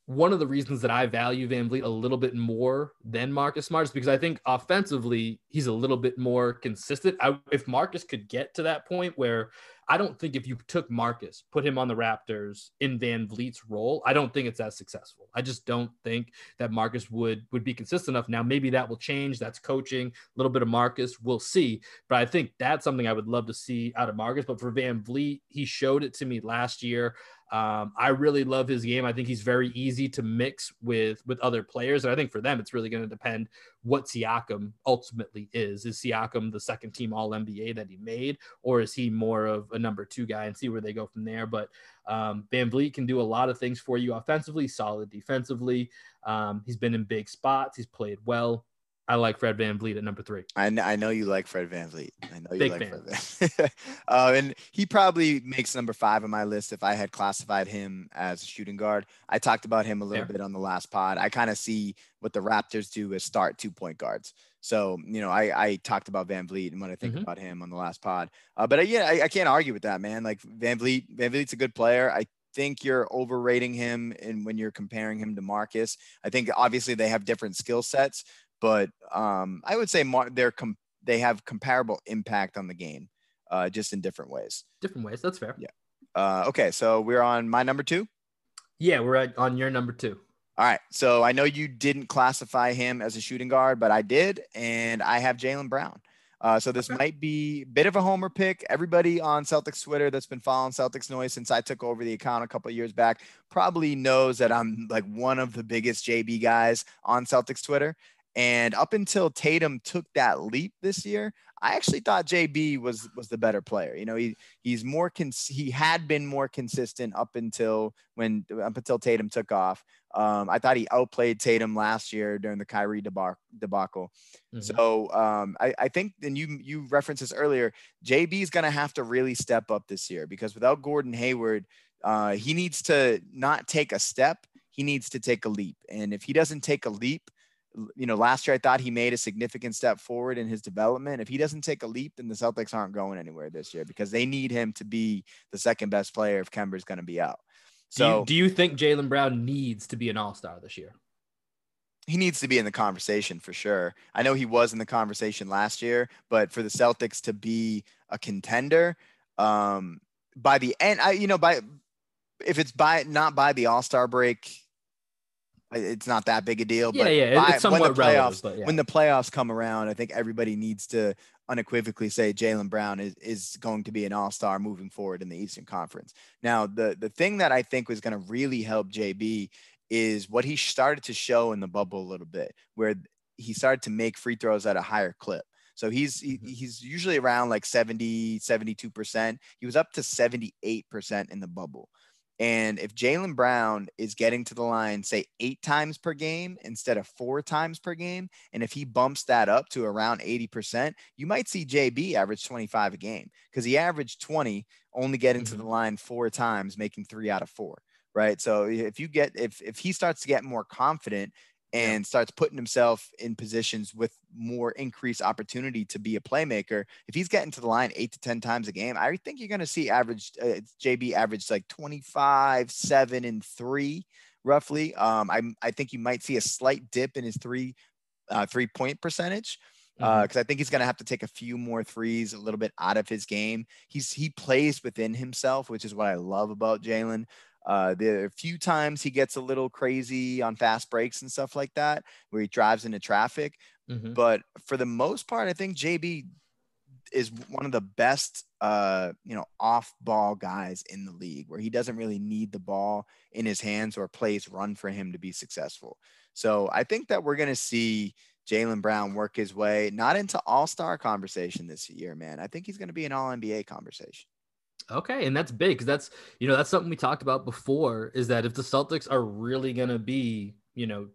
one of the reasons that I value VanVleet a little bit more than Marcus Smart is because I think offensively he's a little bit more consistent. I, if Marcus could get to that point where I don't think if you took Marcus, put him on the Raptors in VanVleet's role, I don't think it's as successful. I just don't think that Marcus would would be consistent enough. Now maybe that will change. That's coaching, a little bit of Marcus, we'll see. But I think that's something I would love to see out of Marcus. But for VanVleet, he showed it to me last year. Um, I really love his game. I think he's very easy to mix with with other players, and I think for them it's really going to depend what Siakam ultimately is. Is Siakam the second team All NBA that he made, or is he more of a number two guy? And see where they go from there. But um, VanVleet can do a lot of things for you offensively, solid defensively. Um, he's been in big spots. He's played well. I like Fred VanVleet at number three. I know, I know you like Fred VanVleet. I know you Big like fan. Fred Van. uh, and he probably makes number five on my list if I had classified him as a shooting guard. I talked about him a little Fair. bit on the last pod. I kind of see what the Raptors do as start two point guards. So, you know, I, I talked about VanVleet and what I think Mhm. about him on the last pod. Uh, but uh, yeah, I, I can't argue with that, man. Like VanVleet, Van Vliet's a good player. I think you're overrating him and when you're comparing him to Marcus. I think obviously they have different skill sets, but um, I would say Mar- they're com- they have comparable impact on the game, uh, just in different ways. Different ways. That's fair. Yeah. Uh, okay, so we're on my number two. Yeah, we're at, on your number two. All right, so I know you didn't classify him as a shooting guard, but I did, and I have Jaylen Brown. Uh, so this Okay. might be a bit of a homer pick. Everybody on Celtics Twitter that's been following Celtics Noise since I took over the account a couple of years back probably knows that I'm like one of the biggest JB guys on Celtics Twitter. And up until Tatum took that leap this year, I actually thought JB was was the better player. You know, he he's more cons- he had been more consistent up until when up until Tatum took off. Um, I thought he outplayed Tatum last year during the Kyrie debar- debacle. Mhm. So um, I, I think, and you you referenced this earlier, JB is going to have to really step up this year because without Gordon Hayward, uh, he needs to not take a step, he needs to take a leap. And if he doesn't take a leap, you know, last year I thought he made a significant step forward in his development. If he doesn't take a leap, then the Celtics aren't going anywhere this year because they need him to be the second best player if Kemba's going to be out. do, you, So do you think Jaylen Brown needs to be an All Star this year? he needs to be in the conversation for sure. I know he was in the conversation last year, but for the Celtics to be a contender, um, by the end, I you know by if it's by not by the All Star break, it's not that big a deal. Yeah, but yeah, it- by- it's somewhat when the playoffs but yeah. when the playoffs come around, I think everybody needs to unequivocally say Jaylen Brown is, is going to be an all star moving forward in the Eastern Conference. Now, the, the thing that I think was going to really help JB is what he started to show in the bubble a little bit, where he started to make free throws at a higher clip. So he's he, Mhm. he's usually around like 70, 72%. He was up to 78% in the bubble. And if Jaylen Brown is getting to the line, say eight times per game instead of four times per game, and if he bumps that up to around 80%, you might see JB average 25 a game because he averaged 20, only getting to the mm-hmm. line four times, making three out of four. Right. So if you get if if he starts to get more confident Yeah. and starts putting himself in positions with more increased opportunity to be a playmaker, if he's getting to the line eight to 10 times a game, I think you're going to see average uh, JB average like 25, seven, and three roughly. Um, I, I think you might see a slight dip in his three, uh, three point percentage because I think he's going to have to take a few more threes a little bit out of his game. He's he plays within himself, which is what I love about Jaylen. Uh, there are a few times he gets a little crazy on fast breaks and stuff like that, where he drives into traffic. Mhm. But for the most part, I think JB is one of the best, uh, you know, off-ball guys in the league, where he doesn't really need the ball in his hands or plays run for him to be successful. So I think that we're going to see Jaylen Brown work his way not into All-Star conversation this year, man. I think he's going to be an All NBA conversation. Okay, and that's big because that's you know that's something we talked about before. Is that if the Celtics are really to be you know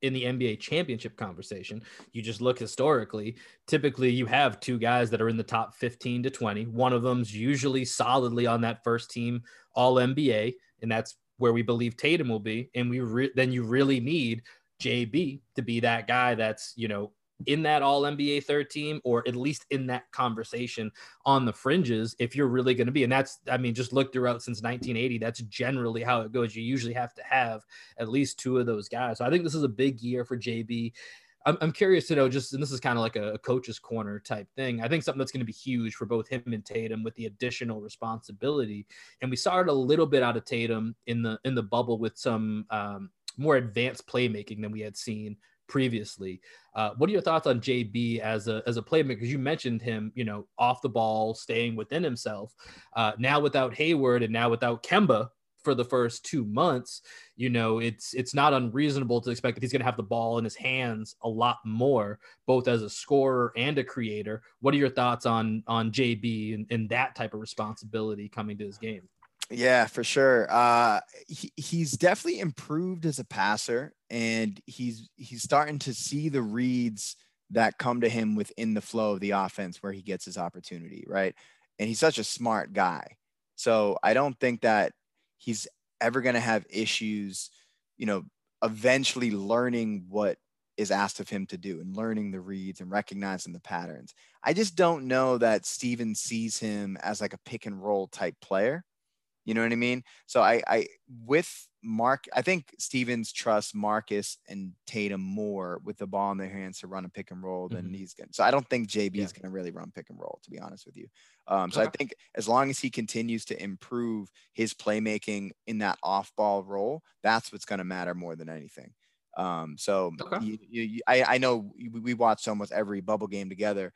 in the NBA championship conversation, you just look historically. Typically, you have two guys that are in the top fifteen to twenty. One of them's usually solidly on that first team All NBA, and that's where we believe Tatum will be. And we re- then you really need JB to be that guy that's you know in that All NBA third team or at least in that conversation on the fringes if you're really going to be. And that's, I mean, just look throughout since 1980. That's generally how it goes. You usually have to have at least two of those guys. So I think this is a big year for JB. I'm, curious to know just, and this is kind of like a, a coach's corner type thing. I think something that's going to be huge for both him and Tatum with the additional responsibility. And we saw it a little bit out of Tatum in the in the bubble with some um, more advanced playmaking than we had seen previously. Uh, what are your thoughts on JB as a as a playmaker? Because you mentioned him, you know, off the ball, staying within himself. Uh, now without Hayward and now without Kemba, for the first two months, you know, it's it's not unreasonable to expect that he's going to have the ball in his hands a lot more, both as a scorer and a creator. What are your thoughts on on JB and, and that type of responsibility coming to his game? Yeah, for sure. Uh, he, he's definitely improved as a passer, and he's he's starting to see the reads that come to him within the flow of the offense where he gets his opportunity, right? And he's such a smart guy. So I don't think that he's ever going to have issues, you know, eventually learning what is asked of him to do and learning the reads and recognizing the patterns. I just don't know that Steven sees him as like a pick and roll type player. You know what I mean? So I, I with Mark, I think Stevens trusts Marcus and Tatum more with the ball in their hands to run a pick and roll than mm-hmm. he's going. to So I don't think JB is going to really run pick and roll, to be honest with you. Um, so okay. I think as long as he continues to improve his playmaking in that off-ball role, that's what's going to matter more than anything. Um, so okay. you, you, I, I know we, we watched almost every bubble game together,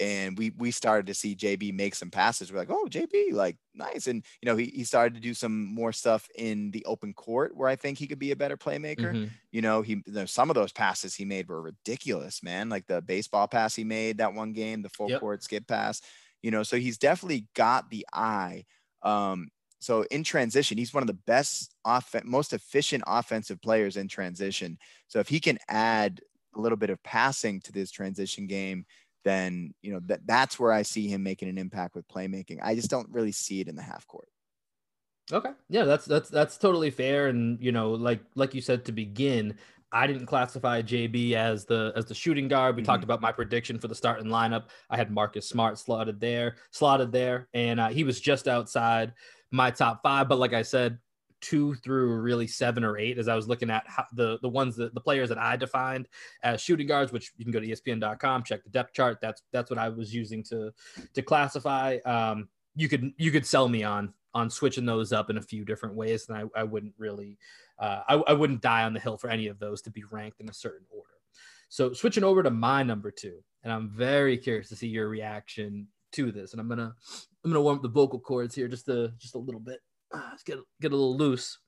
and we we started to see JB make some passes. We're like, oh, JB, like nice. And you know, he, he started to do some more stuff in the open court where I think he could be a better playmaker. Mm-hmm. You know, he you know, some of those passes he made were ridiculous, man. Like the baseball pass he made that one game, the full yep. court skip pass. You know, so he's definitely got the eye. Um, so in transition, he's one of the best off most efficient offensive players in transition. So if he can add a little bit of passing to this transition game, then you know that that's where I see him making an impact with playmaking. I just don't really see it in the half court. Okay. Yeah, that's that's that's totally fair. And you know, like like you said to begin, I didn't classify JB as the as the shooting guard. We mm-hmm. talked about my prediction for the starting lineup. I had Marcus Smart slotted there, slotted there, and uh, he was just outside my top five. But like I said, two through really seven or eight as I was looking at how, the the ones that the players that I defined as shooting guards, which you can go to ESPN.com, check the depth chart. That's that's what I was using to to classify. Um, you could you could sell me on on switching those up in a few different ways, and I, I wouldn't really uh, I, I wouldn't die on the hill for any of those to be ranked in a certain order. So switching over to my number two, and I'm very curious to see your reaction to this, and I'm gonna I'm gonna warm up the vocal cords here just a just a little bit uh, let's get get a little loose.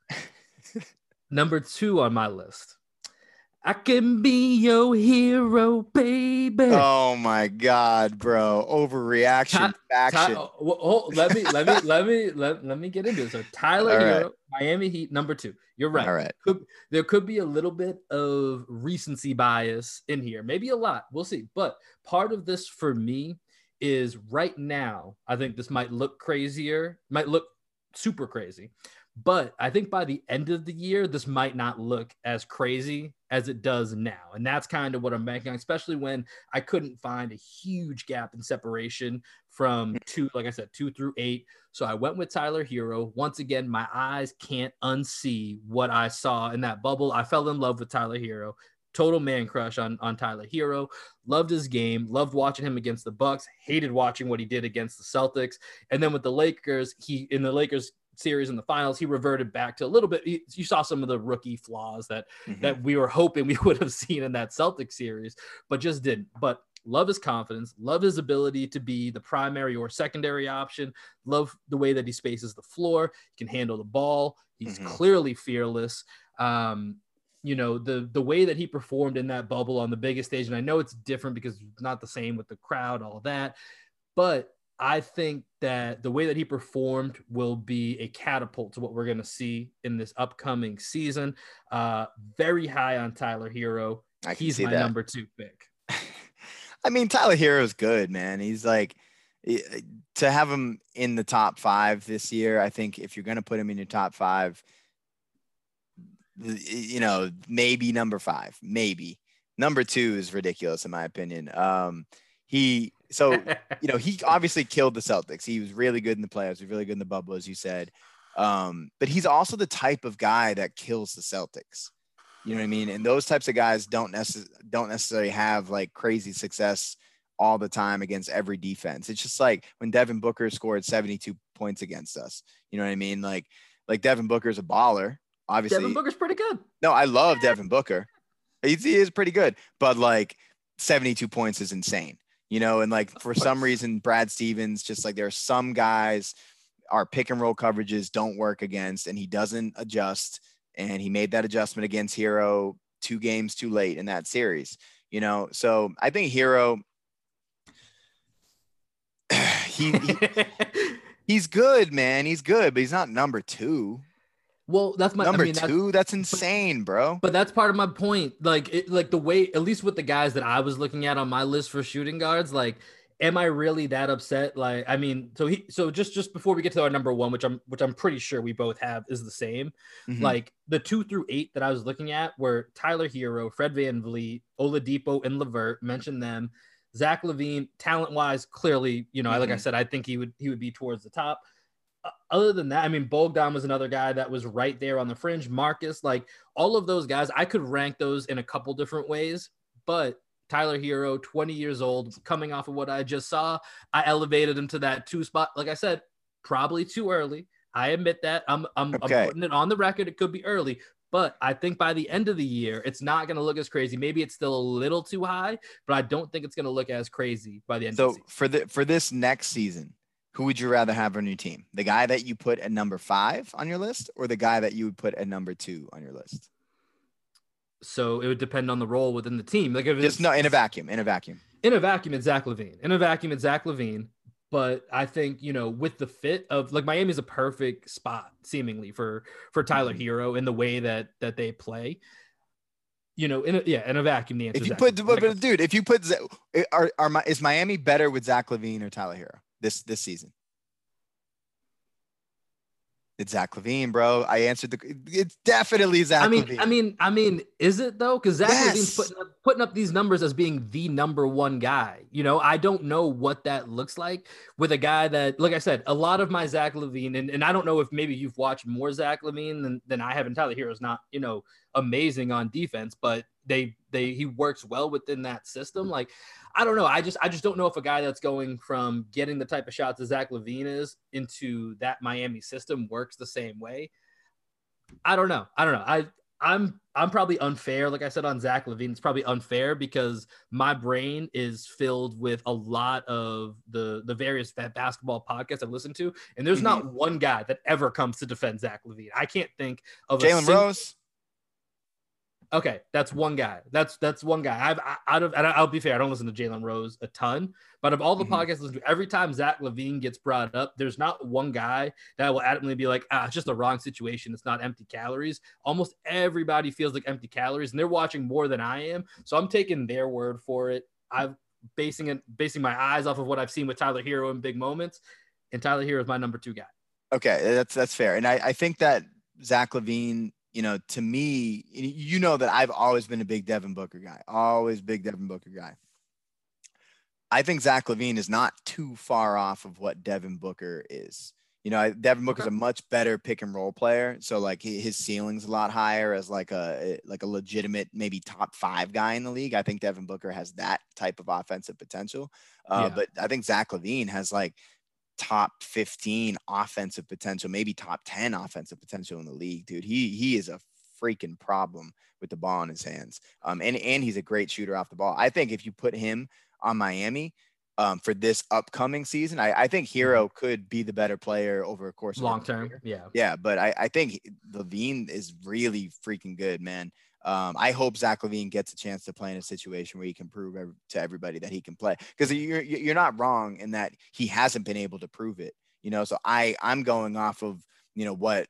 Number two on my list. I can be your hero, baby. Oh my god, bro! Overreaction, Ty, Ty, oh, oh, let me let me let me let, let me get into it. So Tyler All Herro, right. Miami Heat, number two. You're right. All right. Could, there could be a little bit of recency bias in here, maybe a lot. We'll see. But part of this for me is right now. I think this might look crazier, might look super crazy. But I think by the end of the year, this might not look as crazy as it does now. And that's kind of what I'm banking on, especially when I couldn't find a huge gap in separation from mm. two, like I said, two through eight. So I went with Tyler Herro. Once again, my eyes can't unsee what I saw in that bubble. I fell in love with Tyler Herro total man crush on on Tyler Herro. Loved his game, loved watching him against the Bucks, hated watching what he did against the Celtics. And then with the Lakers, he in the Lakers series in the finals, he reverted back to a little bit. You saw some of the rookie flaws that mm-hmm. that we were hoping we would have seen in that Celtic series, but just didn't. But love his confidence, love his ability to be the primary or secondary option, love the way that he spaces the floor, he can handle the ball. He's mm-hmm. clearly fearless. Um, you know the the way that he performed in that bubble on the biggest stage and i know it's different because it's not the same with the crowd all that but i think that the way that he performed will be a catapult to what we're going to see in this upcoming season. Uh very high on tyler herro he's my that. number two pick. I mean tyler herro is good man. He's like to have him in the top five this year i think if you're going to put him in your top five you know, maybe number five, maybe number two is ridiculous in my opinion. Um, he so you know he obviously killed the Celtics. He was really good in the playoffs. He was really good in the bubble, as you said. Um, but he's also the type of guy that kills the Celtics. You know what I mean? And those types of guys don't necess- don't necessarily have like crazy success all the time against every defense. It's just like when Devin Booker scored 72 points against us. You know what I mean? Like like Devin Booker's a baller. Obviously, Devin Booker's pretty good. No, I love Devin Booker. He's, he is pretty good, but like 72 points is insane. You know, and like for some reason, Brad Stevens, just like there are some guys, our pick and roll coverages don't work against, and he doesn't adjust and he made that adjustment against Herro two games too late in that series. You know, so I think Herro, he, he he's good, man. He's good, but he's not number two. Well, that's my number I mean, two. That's, that's insane, bro. But that's part of my point. Like, it, like the way, at least with the guys that I was looking at on my list for shooting guards, like am I really that upset? Like, I mean, so he, so just just before we get to our number one, which I'm which I'm pretty sure we both have is the same. Mm-hmm. Like the two through eight that I was looking at were Tyler Herro, Fred Van VanVleet, Oladipo, and LeVert. Mentioned them. Zach LaVine, talent wise, clearly, you know, mm-hmm. like I mm-hmm. said, I think he would he would be towards the top. Other than that, I mean, Bogdan was another guy that was right there on the fringe. Marcus, like all of those guys, I could rank those in a couple different ways, but Tyler Herro, 20 years old, coming off of what I just saw. I elevated him to that two spot. Like I said, probably too early. I admit that. I'm I'm, okay. I'm putting it on the record. It could be early, but I think by the end of the year, it's not going to look as crazy. Maybe it's still a little too high, but I don't think it's going to look as crazy by the end. So the for the for this next season, who would you rather have on your team? The guy that you put at number five on your list, or the guy that you would put at number two on your list? So it would depend on the role within the team. Like if it's just no in a vacuum, in a vacuum. In a vacuum, it's Zach LaVine. In a vacuum, it's Zach LaVine. But I think you know, with the fit of like Miami's a perfect spot seemingly for for Tyler mm-hmm. Herro in the way that that they play. You know, in a, yeah, in a vacuum, the answer. If you put, but, but, dude, if you put, are, are is Miami better with Zach LaVine or Tyler Herro this this season? It's Zach LaVine, bro. I answered the. It's definitely Zach. I mean, LaVine. I mean, I mean, is it though? Because Zach yes. LaVine's putting up, putting up these numbers as being the number one guy. You know, I don't know what that looks like with a guy that, like I said, a lot of my Zach LaVine, and, and I don't know if maybe you've watched more Zach LaVine than than I have. And Tyler Herro's not, you know, amazing on defense, but they they he works well within that system. Like I don't know. I just I just don't know if a guy that's going from getting the type of shots that Zach LaVine is into that Miami system works the same way. I don't know. I don't know. I I'm I'm probably unfair. Like I said on Zach LaVine, it's probably unfair because my brain is filled with a lot of the the various basketball podcasts I've listened to, and there's mm-hmm. not one guy that ever comes to defend Zach LaVine. I can't think of a Jalen Rose. Okay, that's one guy. That's that's one guy. I've I, out of and I'll be fair, I don't listen to Jalen Rose a ton, but of all the mm-hmm. podcasts I listen to, every time Zach LaVine gets brought up, there's not one guy that will adamantly be like, ah, it's just the wrong situation. It's not empty calories. Almost everybody feels like empty calories, and they're watching more than I am. So I'm taking their word for it. I'm basing it basing my eyes off of what I've seen with Tyler Herro in big moments, and Tyler Herro is my number two guy. Okay, that's that's fair, and I, I think that Zach LaVine you know, to me, you know that I've always been a big Devin Booker guy, always big Devin Booker guy. I think Zach LaVine is not too far off of what Devin Booker is. You know, Devin Booker's okay. a much better pick and roll player, so like his ceiling's a lot higher as like a like a legitimate maybe top five guy in the league. I think Devin Booker has that type of offensive potential, uh, yeah. but I think Zach LaVine has like top 15 offensive potential, maybe top 10 offensive potential in the league, dude. He he is a freaking problem with the ball in his hands. Um, and and he's a great shooter off the ball. I think if you put him on Miami um, for this upcoming season, I, I think Herro mm-hmm. could be the better player over a course of long term. Yeah, yeah, but I, I think LaVine is really freaking good, man. Um, I hope Zach LaVine gets a chance to play in a situation where he can prove every, to everybody that he can play. Because you're you're not wrong in that he hasn't been able to prove it. You know, so I I'm going off of you know what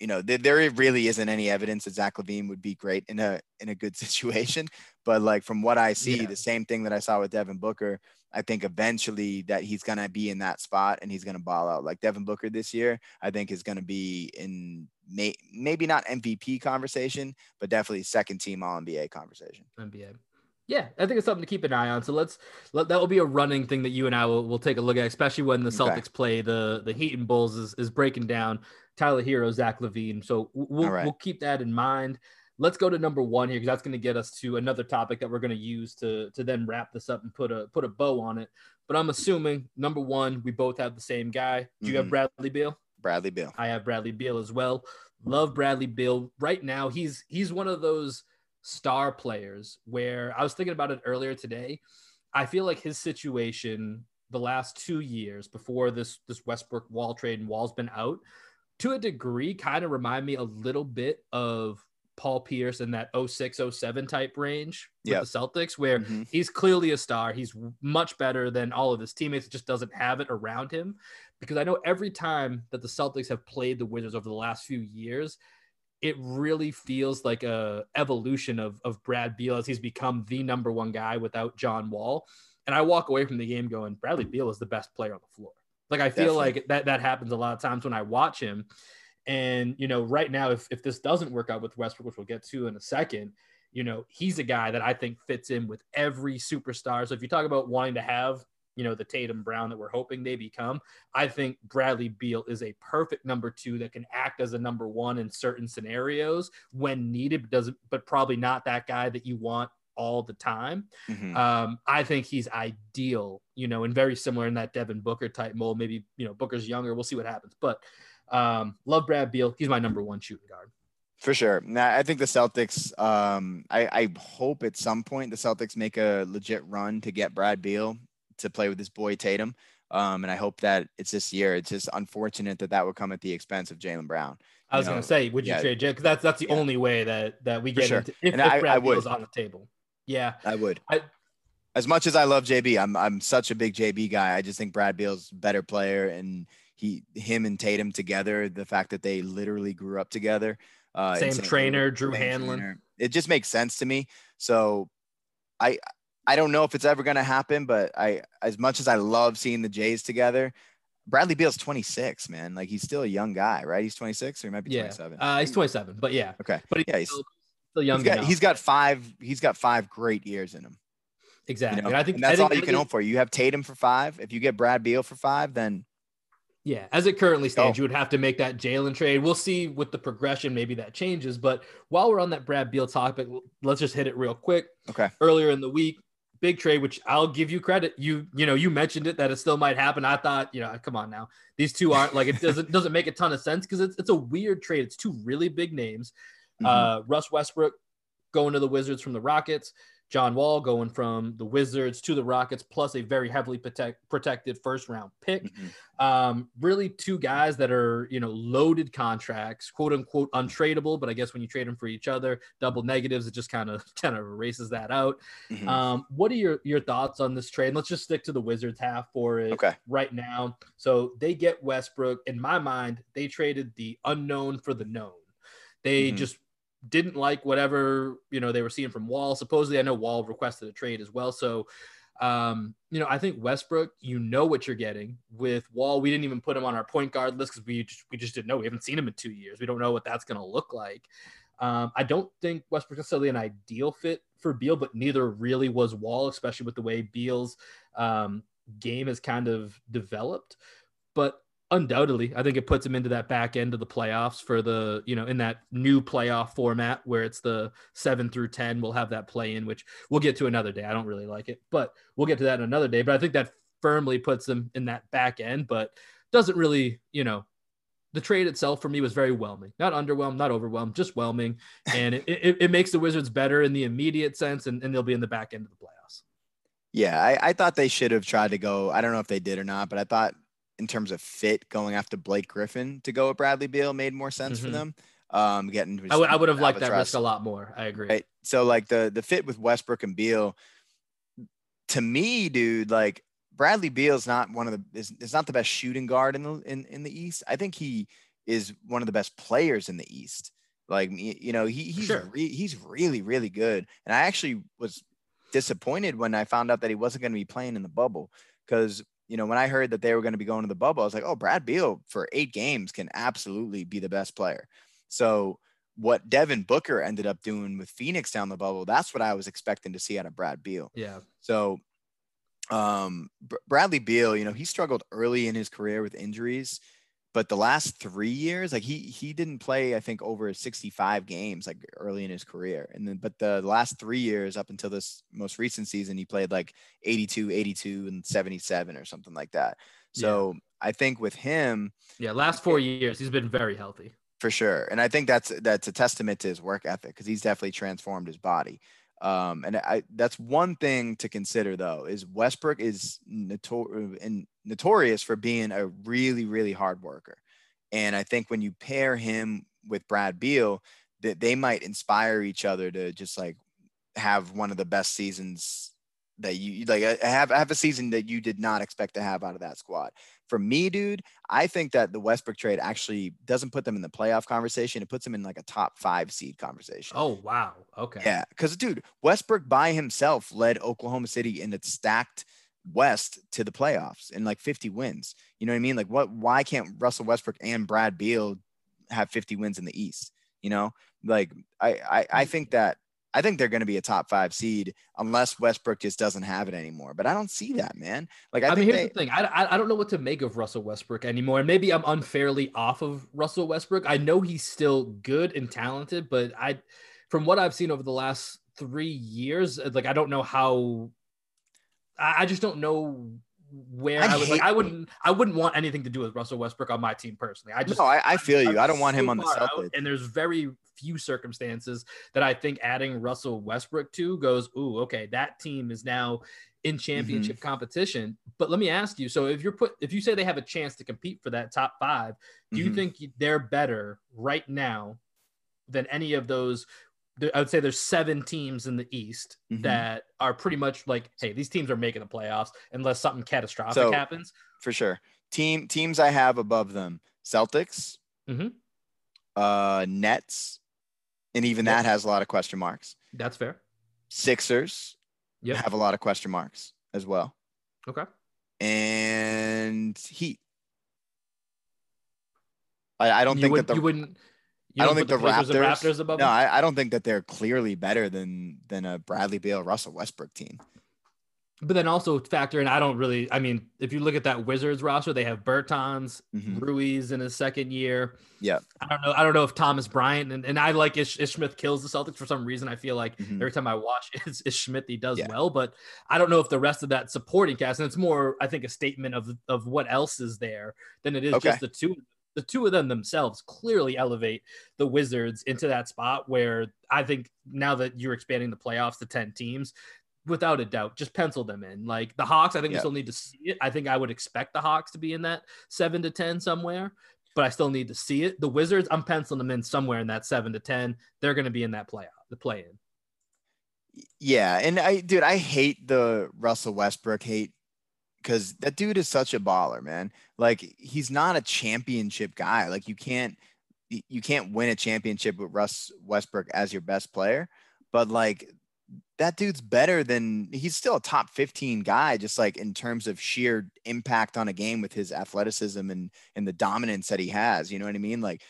you know there, there really isn't any evidence that Zach LaVine would be great in a in a good situation. But like from what I see, yeah. the same thing that I saw with Devin Booker, I think eventually that he's gonna be in that spot and he's gonna ball out. Like Devin Booker this year, I think is gonna be in may, maybe not MVP conversation, but definitely second team All NBA conversation. NBA. Yeah, I think it's something to keep an eye on. So let's let that will be a running thing that you and I will, will take a look at, especially when the Celtics okay. play the the Heat and Bulls is, is breaking down Tyler Herro, Zach LaVine. So we'll right. we'll keep that in mind. let's go to number one here because that's going to get us to another topic that we're going to use to to then wrap this up and put a put a bow on it. But I'm assuming number one, we both have the same guy. Do you mm-hmm. have Bradley Beal? Bradley Beal. I have Bradley Beal as well. Love Bradley Beal. Right now, he's he's one of those star players where I was thinking about it earlier today. I feel like his situation the last two years before this this Westbrook Wall trade and Wall's been out, to a degree, kind of remind me a little bit of Paul Pierce in that 06, 07 type range with yep. the Celtics, where mm-hmm. he's clearly a star. He's much better than all of his teammates. Just doesn't have it around him. Because I know every time that the Celtics have played the Wizards over the last few years, it really feels like a evolution of, of Brad Beal as he's become the number one guy without John Wall. And I walk away from the game going, Bradley Beal is the best player on the floor. Like I feel Definitely. like that that happens a lot of times when I watch him. And you know, right now, if if this doesn't work out with Westbrook, which we'll get to in a second, you know, he's a guy that I think fits in with every superstar. So if you talk about wanting to have, you know, the Tatum Brown that we're hoping they become, I think Bradley Beal is a perfect number two that can act as a number one in certain scenarios when needed, doesn't but probably not that guy that you want all the time. Mm-hmm. Um, I think he's ideal, you know, and very similar in that Devin Booker type mold. Maybe, you know, Booker's younger. We'll see what happens. But um, love Brad Beal. He's my number one shooting guard. For sure. Now, I think the Celtics, um, I, I hope at some point the Celtics make a legit run to get Brad Beal to play with this boy Tatum. Um, and I hope that it's this year. It's just unfortunate that that would come at the expense of Jaylen Brown. I was going to say, would you yeah, trade Jay? Because that's that's the yeah. only way that that we get sure. into if, and if I, Brad I Beal's on the table. Yeah, I would. I, as much as I love JB, I'm I'm such a big JB guy. I just think Brad Beal's better player, and he him and Tatum together, the fact that they literally grew up together. Uh, same trainer, Drew Hanlen. Trainer, it just makes sense to me. So, I I don't know if it's ever going to happen, but I as much as I love seeing the Jays together, Bradley Beal's 26, man. Like he's still a young guy, right? He's 26 or he might be 27. Yeah. Uh, he's 27, but yeah. Okay. But yeah, he's, still young. He's got, he's got, five. He's got five great years in him. Exactly. You know? I think and that's think, all you can hope for. You have Tatum for five. If you get Brad Beal for five, then yeah, as it currently stands, oh. you would have to make that Jaylen trade. We'll see with the progression, maybe that changes. But while we're on that Brad Beal topic, let's just hit it real quick. Okay. Earlier in the week, big trade, which I'll give you credit. You you know you mentioned it that it still might happen. I thought you know come on now these two aren't like it doesn't doesn't make a ton of sense because it's it's a weird trade. It's two really big names. Mm-hmm. Uh, Russ Westbrook going to the Wizards from the Rockets. John Wall going from the Wizards to the Rockets, plus a very heavily protect, protected first round pick. Mm-hmm. Um, really, two guys that are you know loaded contracts, quote unquote untradeable. But I guess when you trade them for each other, double negatives, it just kind of kind of erases that out. Mm-hmm. Um, what are your your thoughts on this trade? Let's just stick to the Wizards half for it okay. right now. So they get Westbrook. In my mind, they traded the unknown for the known. They mm-hmm. just didn't like whatever you know they were seeing from Wall. Supposedly, I know Wall requested a trade as well. So, um, you know, I think Westbrook, you know what you're getting with Wall. We didn't even put him on our point guard list because we just, we just didn't know. We haven't seen him in two years. We don't know what that's going to look like. Um, I don't think Westbrook necessarily an ideal fit for Beal, but neither really was Wall, especially with the way Beal's um, game has kind of developed. But undoubtedly i think it puts him into that back end of the playoffs for the you know in that new playoff format where it's the 7 through 10 we'll have that play in which we'll get to another day. I don't really like it but we'll get to that another day. But i think that firmly puts them in that back end but doesn't really you know the trade itself for me was very whelming. Not underwhelmed not overwhelmed just whelming. And it, it, it makes the wizards better in the immediate sense and, and they'll be in the back end of the playoffs. Yeah I, I thought they should have tried to go i don't know if they did or not but i thought in terms of fit going after Blake Griffin to go with Bradley Beal made more sense mm-hmm. for them. Um, getting I would I would have liked that risk a lot more. I agree. Right. So like the the fit with Westbrook and Beal, to me, dude, like Bradley Beal is not one of the is, is not the best shooting guard in the in, in the East. I think he is one of the best players in the East. Like you know, he he's sure. re, he's really really good. And I actually was disappointed when I found out that he wasn't going to be playing in the bubble because you know, when I heard that they were going to be going to the bubble, I was like, oh, Brad Beal for eight games can absolutely be the best player. So what Devin Booker ended up doing with Phoenix down the bubble, that's what I was expecting to see out of Brad Beal. Yeah. So um, Bradley Beal, you know, he struggled early in his career with injuries, but the last three years, like he he didn't play, I think, over 65 games like early in his career. And then but the last three years up until this most recent season, he played like 82, 82, and 77 or something like that. So yeah. I think with him, yeah, last four years he's been very healthy for sure, and I think that's that's a testament to his work ethic because he's definitely transformed his body. Um, and I, that's one thing to consider though, is Westbrook is notor- and notorious for being a really, really hard worker. And I think when you pair him with Brad Beal, that they might inspire each other to just like have one of the best seasons that you like uh, have have a season that you did not expect to have out of that squad for me, dude, I think that the Westbrook trade actually doesn't put them in the playoff conversation. It puts them in like a top five seed conversation. Oh, wow. Okay. Yeah. Cause, dude, Westbrook by himself led Oklahoma City in its stacked West to the playoffs and like 50 wins. You know what I mean? Like, what, why can't Russell Westbrook and Brad Beal have 50 wins in the East? You know, like, I, I, I mm-hmm. think that I think they're going to be a top five seed unless Westbrook just doesn't have it anymore. But I don't see that, man. Like I, I mean, here's they, the thing: I, I don't know what to make of Russell Westbrook anymore, and maybe I'm unfairly off of Russell Westbrook. I know he's still good and talented, but I, from what I've seen over the last three years, like I don't know how. I just don't know where I, I would like I wouldn't I wouldn't want anything to do with Russell Westbrook on my team personally. I just no, I, I feel you. I'm I do not want him on the Celtics. And there's very few circumstances that I think adding Russell Westbrook to goes, ooh, okay, that team is now in championship mm-hmm. competition. But let me ask you: so if you're put, if you say they have a chance to compete for that top five, do mm-hmm. you think they're better right now than any of those I would say there's seven teams in the East mm-hmm. that are pretty much like, hey, these teams are making the playoffs unless something catastrophic so, happens. For sure. Team teams I have above them: Celtics, mm-hmm. uh, Nets, and even yep. that has a lot of question marks. That's fair. Sixers, yep. have a lot of question marks as well. Okay. And Heat. I, I don't you think that the, you wouldn't you I don't think the, the Raptors, Raptors above. No, I, I, don't think that they're clearly better than than a Bradley Beal, Russell Westbrook team. But then also factor in, I don't really. I mean, if you look at that Wizards roster, they have Bertans, mm-hmm. Ruiz in his second year. Yeah, I don't know. I don't know if Thomas Bryant and, and I like Ish, Ish Smith kills the Celtics for some reason. I feel like mm-hmm. every time I watch Ish, Ish Smith, he does yeah. well. But I don't know if the rest of that supporting cast, and it's more, I think, a statement of of what else is there than it is okay. just the two the two of them themselves clearly elevate the Wizards into that spot where I think now that you're expanding the playoffs to 10 teams, without a doubt, just pencil them in. Like the Hawks, I think yeah. we still need to see it. I think I would expect the Hawks to be in that seven to 10 somewhere, but I still need to see it. The Wizards, I'm penciling them in somewhere in that seven to 10. They're going to be in that playoff, the play in. Yeah. And I, dude, I hate the Russell Westbrook hate because that dude is such a baller, man. Like he's not a championship guy. Like you can't you can't win a championship with Russ Westbrook as your best player, but like that dude's better than he's still a top 15 guy just like in terms of sheer impact on a game with his athleticism and and the dominance that he has you know what i mean like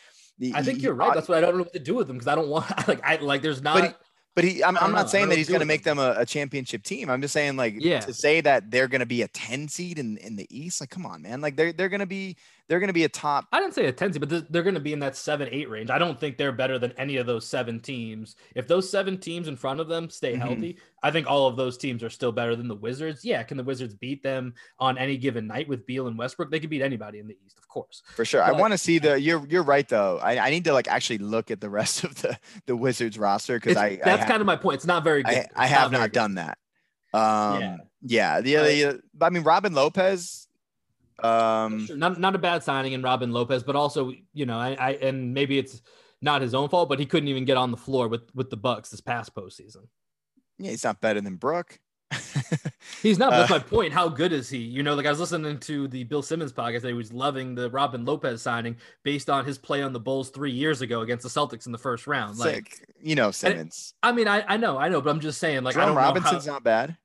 I think you're right. That's what I don't know what to do with him because I don't want like I like there's not but he, I'm, I'm not know. saying that he's going to make them a, a, championship team. I'm just saying, like, yeah. to say that they're going to be a 10 seed in, in the East, like, come on, man. Like, they're, they're going to be they're going to be a top. I didn't say a 10 seed, but they're going to be in that seven, eight range. I don't think they're better than any of those seven teams. If those seven teams in front of them stay mm-hmm. healthy, I think all of those teams are still better than the Wizards. Yeah. Can the Wizards beat them on any given night with Beal and Westbrook? They could beat anybody in the East, of course. For sure. But, I want to see the, you're, you're right though. I, I need to like actually look at the rest of the, the Wizards roster. Cause I, that's I kind of my point. It's not very good. I, I have not, not done that. Um, yeah. Yeah. The, the, I mean, Robin Lopez, um, sure. not not a bad signing in Robin Lopez, but also you know, I, I and maybe it's not his own fault, but he couldn't even get on the floor with with the Bucks this past postseason. Yeah, he's not better than Brook. he's not. That's uh, my point. How good is he? You know, like I was listening to the Bill Simmons podcast. That he was loving the Robin Lopez signing based on his play on the Bulls three years ago against the Celtics in the first round. Like, sick. you know, Simmons. I mean, I, I know, I know, but I'm just saying, like, Jerome Robinson's how, not bad.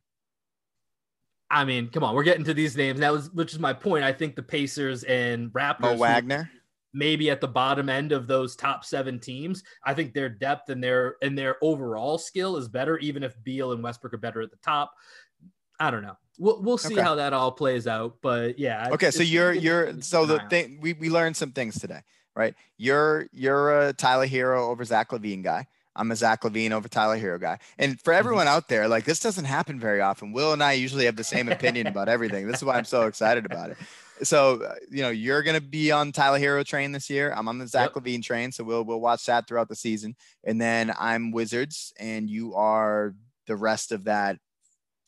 I mean, come on, we're getting to these names now, which is my point. I think the Pacers and Raptors, Mo Wagner, maybe at the bottom end of those top seven teams. I think their depth and their and their overall skill is better, even if Beal and Westbrook are better at the top. I don't know. we'll, we'll see Okay. how that all plays out. But yeah. Okay, so you're you're so the thing we, we learned some things today, right? You're you're a Tyler Herro over Zach LaVine guy. I'm a Zach LaVine over Tyler Herro guy. And for everyone out there, like this doesn't happen very often. Will and I usually have the same opinion about everything. This is why I'm so excited about it. So uh, you know, you're gonna be on Tyler Herro train this year. I'm on the Zach Yep. LaVine train, so we'll we'll watch that throughout the season. And then I'm Wizards, and you are the rest of that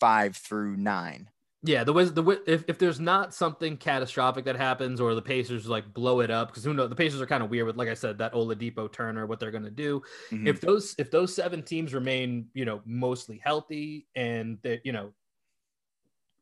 five through nine. Yeah, the Wiz, the if, if there's not something catastrophic that happens or the Pacers like blow it up because who knows the Pacers are kind of weird with like I said that Oladipo Turner what they're gonna do Mhm. if those if those seven teams remain you know mostly healthy and that you know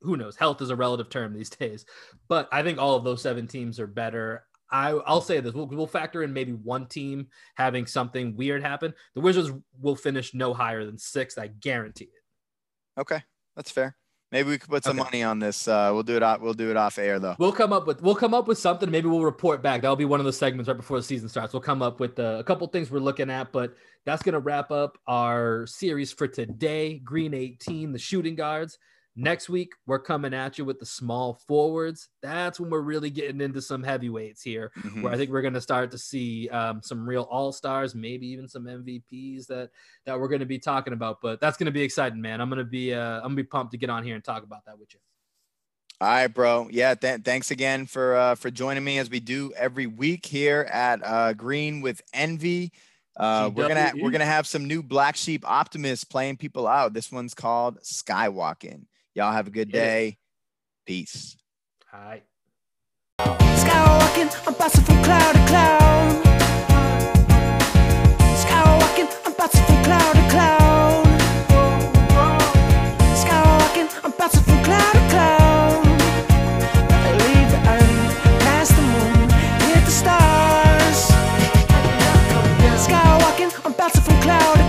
who knows health is a relative term these days but I think all of those seven teams are better. I, I'll say this: we'll, we'll factor in maybe one team having something weird happen. The Wizards will finish no higher than sixth. I guarantee it. Okay, that's fair. Maybe we could put some Okay. money on this. Uh, we'll do it. Off, we'll do it off air though. We'll come up with we'll come up with something. Maybe we'll report back. That'll be one of the segments right before the season starts. We'll come up with uh, a couple things we're looking at, but that's gonna wrap up our series for today. Green 18, the shooting guards. Next week, we're coming at you with the small forwards. That's when we're really getting into some heavyweights here, Mhm. where I think we're going to start to see um, some real all stars, maybe even some MVPs that that we're going to be talking about. But that's going to be exciting, man. I'm going to be uh, I'm going to be pumped to get on here and talk about that with you. All right, bro. Yeah. Th- thanks again for uh, for joining me as we do every week here at uh, Green with Envy. Uh, we're gonna we're gonna have some new Black Sheep Optimists playing people out. This one's called Skywalking. Y'all have a good day. Peace. Hi. Skywalking, I'm bouncing from cloud to cloud. Skywalking, I'm bouncing from cloud to cloud. Skywalking, I'm bouncing from cloud to cloud. I leave the earth, pass the moon, hit the stars. Skywalking, I'm bouncing from cloud